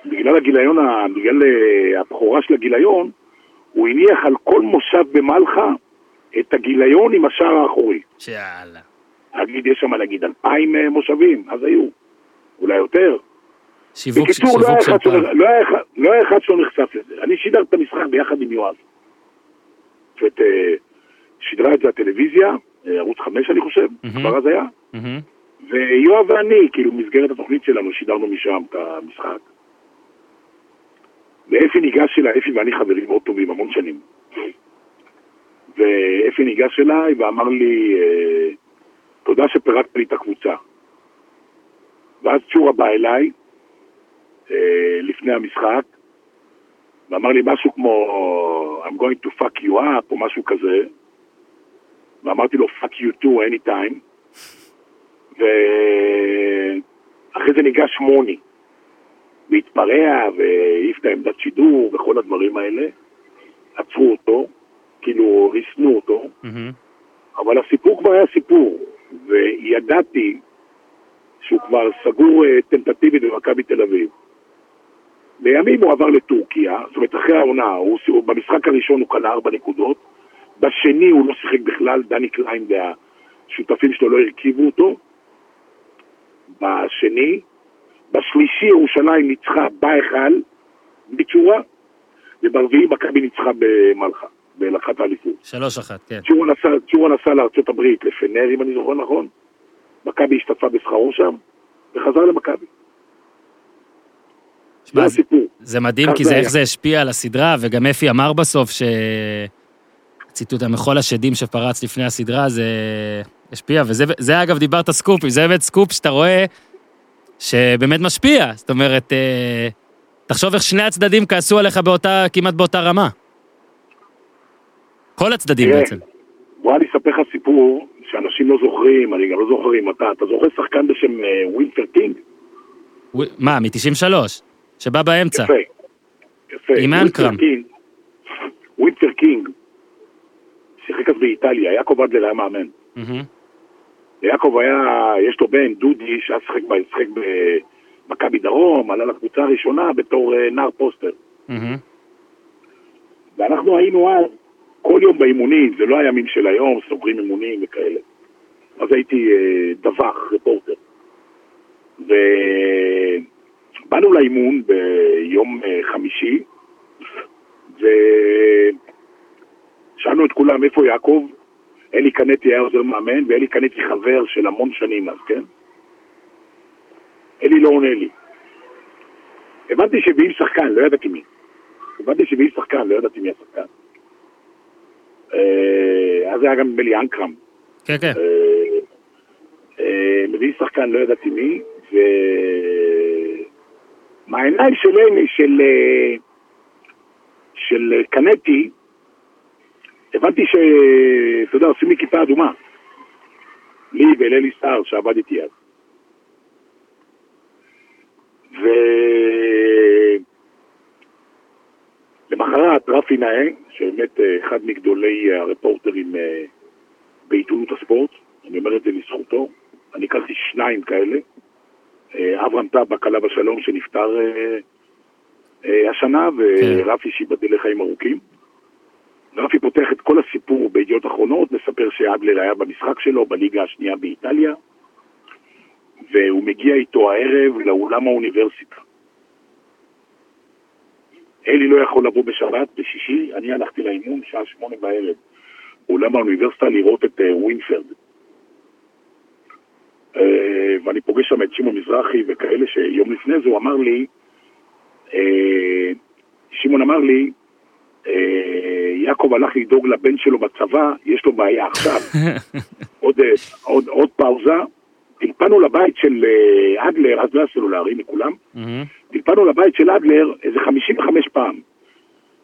בגלל הגיליון, בגלל אה, הבכורה של הגיליון, הוא הניח על כל מושב במלחה את הגיליון עם השער האחורי.
שיאללה.
נגיד, יש שם נגיד אלפיים אה, מושבים, אז היו, אולי יותר.
שיווק
בקיצור, לא
שיווק של
אחד
פעם.
לא, היה, אחד- לא היה אחד שלא נחשף לזה. אני שידר את המשחק ביחד עם יואב. זאת אומרת, אה, שידרה את זה הטלוויזיה, אה, ערוץ חמש אני חושב,
מהמם.
כבר אז היה,
מהמם.
ויואב ואני, כאילו, במסגרת התוכנית שלנו, שידרנו משם את המשחק. ואפי ניגש אליי, אפי ואני חברים מאוד טובים, המון שנים. ואפי ניגש אליי ואמר לי, אה, תודה שפירקת לי את הקבוצה. ואז צ'ורה בא אליי, אה, לפני המשחק, ואמר לי משהו כמו, I'm going to fuck you up, או משהו כזה, ואמרתי לו, fuck you too anytime. ואחרי זה ניגש מוני, והתפרע, והעיף את העמדת שידור וכל הדברים האלה. עצרו אותו, כאילו ריסנו אותו,
מהמם.
אבל הסיפור כבר היה סיפור, וידעתי שהוא כבר סגור אה, טנטטיבית במכבי תל אביב. לימים הוא עבר לטורקיה, זאת אומרת אחרי העונה, הוא, במשחק הראשון הוא קנה ארבע נקודות, בשני הוא לא שיחק בכלל, דני קליין והשותפים שלו לא הרכיבו אותו, בשני, בשלישי ירושלים ניצחה בהיכל, בצ'ורה, וברביעי מכבי ניצחה במלחה, את האליפות.
שלוש אחת, כן.
צ'ורה נסע, לארצות הברית, לפנר, אם אני זוכר נכון. מכבי השתתפה בשכרו שם, וחזר למכבי. זה הסיפור.
זה מדהים, כי
זה
איך. זה השפיע על הסדרה, וגם אפי אמר בסוף ש... ציטוט המחול השדים שפרץ לפני הסדרה, זה השפיע, וזה זה, אגב דיברת סקופים, זה באמת סקופ שאתה רואה שבאמת משפיע. זאת אומרת, אה, תחשוב איך שני הצדדים כעסו עליך באותה, כמעט באותה רמה. כל הצדדים בעצם.
בוא אני אספר לך סיפור שאנשים לא זוכרים, אני גם לא זוכר אם אתה, אתה זוכר שחקן בשם אה, ווינפרד קינג?
מה, מ-93? שבא באמצע.
יפה. יפה.
עם אנקרם.
ווינפרד קינג שיחק אז באיטליה, יעקב אדלר היה מאמן. ליעקב היה, יש לו בן, דודי, שהיה שיחק במכבי דרום, עלה לקבוצה הראשונה בתור אה, נער פוסטר. ואנחנו היינו אז כל יום באימונים, זה לא הימים של היום, סוגרים אימונים וכאלה. אז הייתי אה, דווח, רפורטר. ובאנו לאימון ביום אה, חמישי, ושאלנו את כולם איפה יעקב, אלי קנטי היה עוזר מאמן, ואלי קנטי חבר של המון שנים אז, כן? אלי לא עונה לי. הבנתי שהביאים שחקן, לא ידעתי מי. הבנתי שהביאים שחקן, לא ידעתי מי השחקן. אה, אז היה גם נדמה לי אנקרם.
כן, כן.
אה, אה, מביא שחקן, לא ידעתי מי, ומהעיניים של אלי, של, אה, של אה, קנטי, הבנתי ש... אתה יודע, עושים לי כיפה אדומה. לי ולאלי סער, שעבד איתי אז. ו... למחרת רפי נאה, שבאמת אה, אחד מגדולי אה, הרפורטרים אה, בעיתונות הספורט, אני אומר את זה לזכותו, אני הכרתי שניים כאלה, אברהם טבק עליו השלום שנפטר השנה, ורפי שיבדל לחיים ארוכים. רפי פותח את כל הסיפור בידיעות אחרונות, מספר שאדלר היה במשחק שלו בליגה השנייה באיטליה, והוא מגיע איתו הערב לאולם האוניברסיטה. אלי לא יכול לבוא בשבת, בשישי, אני הלכתי לאימון שעה שמונה בערב. אולם האוניברסיטה לראות את אה, ווינפרד. אה, ואני פוגש שם את שמעון מזרחי וכאלה שיום לפני זה הוא אמר לי, אה, שמעון אמר לי, יעקב הלך לדאוג לבן שלו בצבא, יש לו בעיה עכשיו. עוד, אה, עוד, עוד פאוזה, טלפנו לבית של אה, אדלר, אז לא היה סלולרי מכולם. טלפנו לבית של אדלר איזה 55 פעם.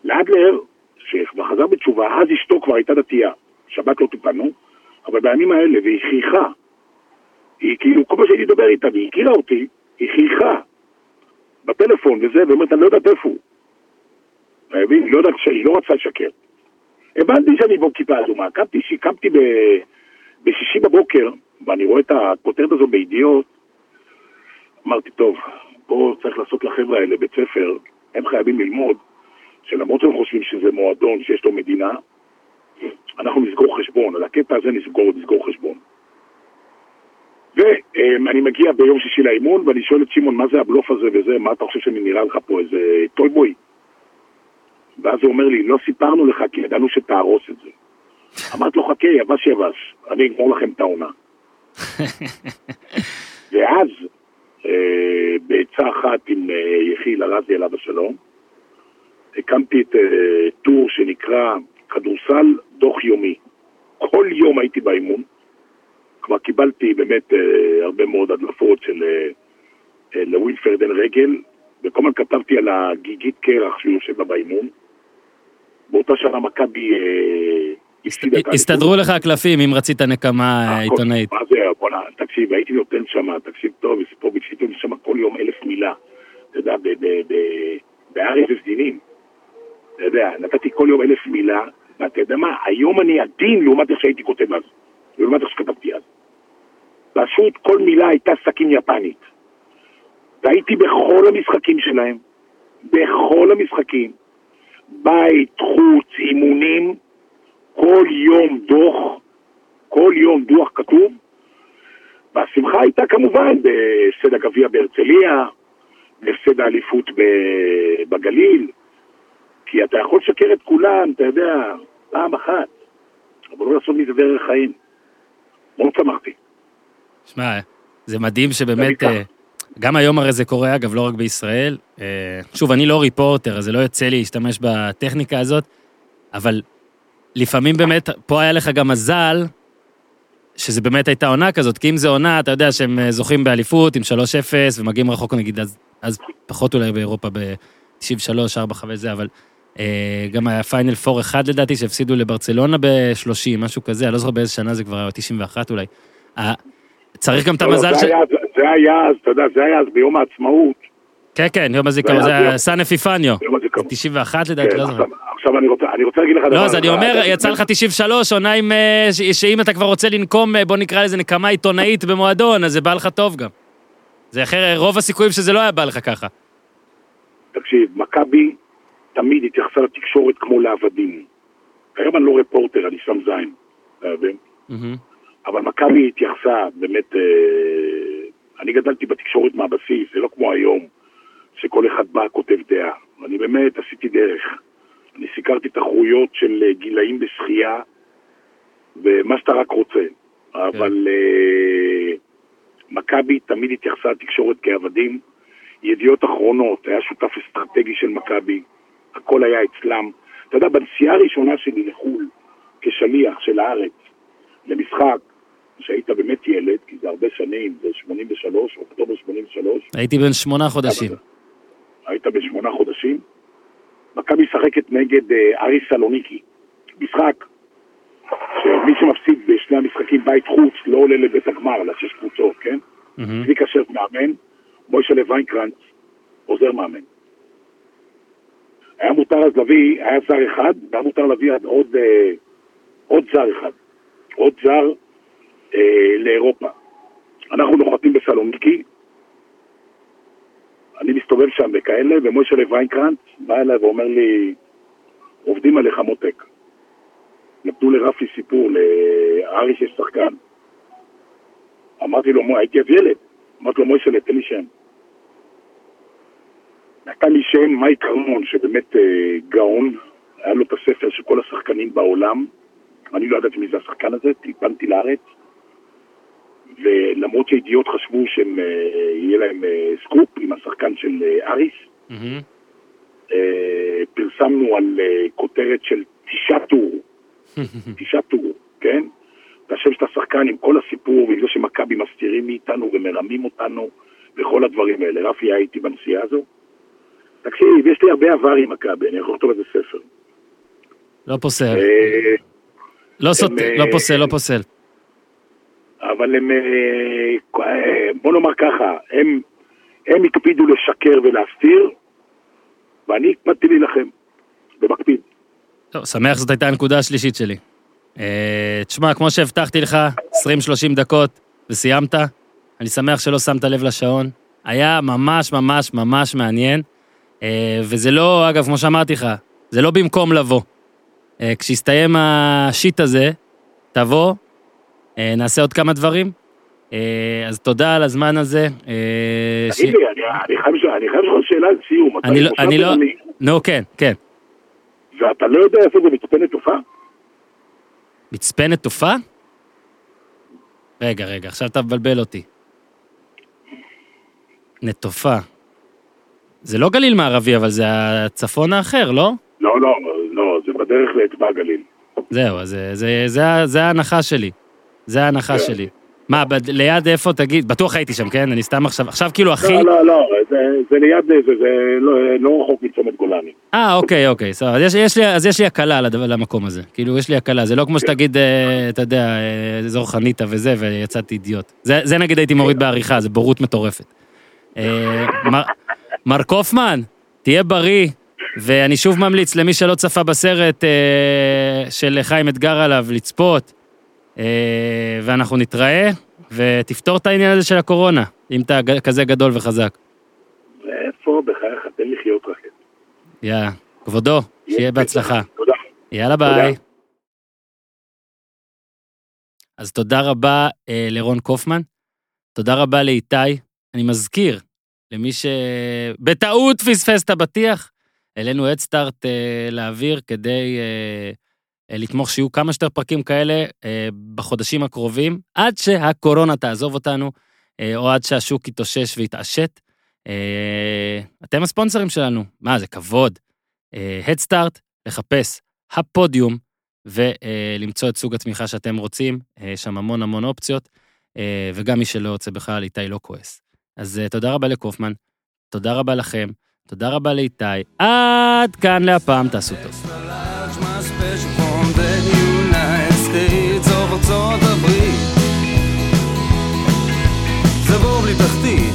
לאדלר, שכבר חזר בתשובה, אז אשתו כבר הייתה דתייה. שבת לא טיפלנו, אבל בימים האלה, והיא חייכה. היא כאילו, כל פעם שהייתי לדבר איתה, והיא הכירה אותי, היא חייכה. בטלפון וזה, ואומרת, אני לא יודעת איפה הוא. אתה מבין? לא יודעת שהיא לא רצתה לשקר. הבנתי שאני בו כיפה אדומה. קמתי, קמתי ב... בשישי בבוקר, ואני רואה את הכותרת הזו בידיעות, אמרתי, טוב, פה צריך לעשות לחבר'ה האלה בית ספר, הם חייבים ללמוד, שלמרות שהם חושבים שזה מועדון שיש לו מדינה, אנחנו נסגור חשבון, על הקטע הזה נסגור, נסגור חשבון. ואני מגיע ביום שישי לאימון, ואני שואל את שמעון, מה זה הבלוף הזה וזה, מה אתה חושב שאני נראה לך פה, איזה טויבוי? ואז הוא אומר לי, לא סיפרנו לך כי ידענו שתהרוס את זה. אמרתי לו, חכה, יבש יבש, אני אגמור לכם את העונה. ואז, אה, בעצה אחת עם אה, יחיל ארזי עליו השלום, הקמתי את אה, טור שנקרא כדורסל דוח יומי. כל יום הייתי באימון, כבר קיבלתי באמת אה, הרבה מאוד הדלפות של אה, אה, לווילפרד אין רגל, וכל הזמן כתבתי על הגיגית קרח שהוא יושב בה באימון. באותה שנה מכבי אה, הפסידה.
הסתדרו לך הקלפים אם רצית נקמה
הכל.
עיתונאית.
מה זה, בוא'נה, תקשיב, הייתי נותן שם, תקשיב טוב, יסיפוביץ' הייתי נותן שם כל יום אלף מילה. אתה יודע, בארץ וסדינים. אתה יודע, נתתי כל יום אלף מילה, ואתה יודע מה, היום אני עדין לעומת איך שהייתי כותב אז. לעומת איך שכתבתי אז. פשוט כל מילה הייתה סכין יפנית. והייתי בכל המשחקים שלהם, בכל המשחקים, בית, חוץ, אימונים, כל יום דוח, כל יום דוח כתוב, והשמחה הייתה כמובן בהפסד הגביע בהרצליה, בהפסד האליפות בגליל, כי אתה יכול לשקר את כולם, אתה יודע, פעם אחת, אבל לא לעשות מזה דרך חיים. מאוד שמחתי.
שמע, זה מדהים שבאמת, גם היום הרי זה קורה, אגב, לא רק בישראל. אה, שוב, אני לא ריפורטר, אז זה לא יוצא לי להשתמש בטכניקה הזאת, אבל לפעמים באמת, פה היה לך גם מזל, שזה באמת הייתה עונה כזאת, כי אם זה עונה, אתה יודע שהם אה, זוכים באליפות עם 3-0 ומגיעים רחוק נגיד, אז, אז פחות אולי באירופה ב-93, 4, 5 זה, אבל אה, גם היה פיינל 4-1 לדעתי, שהפסידו לברצלונה ב-30, משהו כזה, אני לא זוכר באיזה שנה זה כבר היה, 91 אולי. צריך גם את
לא, לא,
המזל ש...
זה היה אז, אתה יודע, זה היה אז ביום העצמאות.
כן, כן, יום הזיכרון,
זה היה
סן אפיפניו.
ביום הזיכרון.
91 לדעתי,
כן,
לא זוכר.
עכשיו- אני רוצה, אני רוצה להגיד לך דבר
לא, אז אני. אומר, יצא לך 93, עונה עם... אה, שאם אתה כבר רוצה לנקום, אה, בוא נקרא לזה נקמה עיתונאית במועדון, אז זה בא לך טוב גם. זה אחר, רוב הסיכויים שזה לא היה בא לך ככה.
תקשיב, מכבי תמיד התייחסה לתקשורת כמו לעבדים. היום אני לא רפורטר, אני שם זין, אתה מבין? אבל מכבי התייחסה, באמת, אה, אני גדלתי בתקשורת מהבסיס, זה לא כמו היום, שכל אחד בא כותב דעה. אני באמת עשיתי דרך. אני סיקרתי תחרויות של אה, גילאים בשחייה, ומה שאתה רק רוצה. אבל אה, מכבי תמיד התייחסה לתקשורת כעבדים. ידיעות אחרונות, היה שותף אסטרטגי של מכבי, הכל היה אצלם. אתה יודע, בנסיעה הראשונה שלי לחו"ל, כשליח של הארץ, למשחק, שהיית באמת ילד, כי זה הרבה שנים, זה 83, אוקטובר 83,
הייתי בן שמונה חודשים.
היית בן שמונה חודשים, מכבי משחקת נגד אה, אריס סלוניקי. משחק שמי שמפסיד בשני המשחקים בית חוץ לא עולה לבית הגמר, לשש קבוצות, כן? צביקה שרף מאמן, מוישלה ויינקרנץ עוזר מאמן. היה מותר אז להביא, היה זר אחד, והיה מותר להביא עד עוד, אה, עוד זר אחד. עוד זר אה, לאירופה. אנחנו נוחתים בסלוניקי, אני מסתובב שם וכאלה, ומוישלה ויינקרנץ בא אליי ואומר לי, עובדים עליך מותק. נתנו לרפי סיפור, לארי שיש שחקן. אמרתי לו, "מו, הייתי אז ילד. אמרתי לו, מוישלה, תן לי שם. נתן לי שם מייק ארמון, שבאמת אה, גאון, היה לו את הספר של כל השחקנים בעולם. אני לא ידעתי מי זה השחקן הזה, טלפנתי לארץ, ולמרות שידיעות חשבו שהם, אה, להם אה, סקופ עם השחקן של אה, אריס. אה, פרסמנו על כותרת של תשעה טור, תשעה טור, כן? את השם של השחקן עם כל הסיפור, ועם זה שמכבי מסתירים מאיתנו ומרמים אותנו, וכל הדברים האלה. רפי היה איתי בנסיעה הזו. תקשיב, יש לי הרבה עבר עם מכבי, אני יכול לכתוב איזה ספר.
לא פוסל. לא סוטה, לא פוסל, לא פוסל.
אבל הם, אה, בוא נאמר ככה, הם, הם הקפידו לשקר ולהסתיר, ואני הקפדתי להילחם, במקפיד.
טוב, שמח שזאת הייתה הנקודה השלישית שלי. אה, תשמע, כמו שהבטחתי לך, 20-30 דקות וסיימת. אני שמח שלא שמת לב לשעון. היה ממש ממש ממש מעניין. אה, וזה לא, אגב, כמו שאמרתי לך, זה לא במקום לבוא. אה, כשיסתיים השיט הזה, תבוא, נעשה עוד כמה דברים. אה, אז תודה על הזמן הזה. אה,
תגיד לי, אני חייב לשאול שאלה לסיום. אתה
אני לא- לא... נו, כן, כן.
ואתה לא יודע איפה זה מצפה נטופה?
מצפה נטופה? רגע, רגע, עכשיו אתה מבלבל אותי. נטופה. זה לא גליל מערבי, אבל זה הצפון האחר, לא?
לא, לא, לא, זה בדרך לאצבע הגליל.
זהו, אז זה, זה, זה, ה- זה ההנחה שלי. זה ההנחה
כן.
שלי. מה, בד, ליד איפה, תגיד, בטוח הייתי שם, כן? אני סתם עכשיו, עכשיו כאילו הכי...
לא, לא, לא, זה, זה ליד זה, זה, לא, לא רחוק מצומת גולני.
אה, אוקיי, אוקיי, סבבה. אז יש, יש לי, אז יש לי הקלה למקום הזה. כאילו, יש לי הקלה. זה לא כמו שתגיד, אה, אתה יודע, אה, אזור חניתה וזה, ויצאתי אידיוט. זה, זה נגיד הייתי מוריד בעריכה, זה בורות מטורפת. אה, מר, קופמן, תהיה בריא, ואני שוב ממליץ למי שלא צפה בסרט של חיים אתגר עליו, לצפות, ואנחנו נתראה, ותפתור את העניין הזה של הקורונה, אם אתה כזה גדול וחזק.
איפה בחייך, תן לחיות רק.
יאללה, כבודו, שיהיה בהצלחה.
תודה.
יאללה ביי. אז תודה רבה אה, לרון קופמן, תודה רבה לאיתי. אני מזכיר למי שבטעות פספס את הפתיח, העלינו הדסטארט אה, לאוויר כדי אה, אה, לתמוך שיהיו כמה שיותר פרקים כאלה אה, בחודשים הקרובים, עד שהקורונה תעזוב אותנו, אה, או עד שהשוק יתאושש ויתעשת. אה, אתם הספונסרים שלנו, מה, זה כבוד. הדסטארט, לחפש הפודיום ולמצוא את סוג התמיכה שאתם רוצים, אה, יש שם המון המון אופציות, אה, וגם מי שלא רוצה בכלל, איתי לא כועס. אז אה, תודה רבה לקופמן, תודה רבה לכם, תודה רבה לאיתי, עד כאן להפעם, תעשו טוב.
תחתית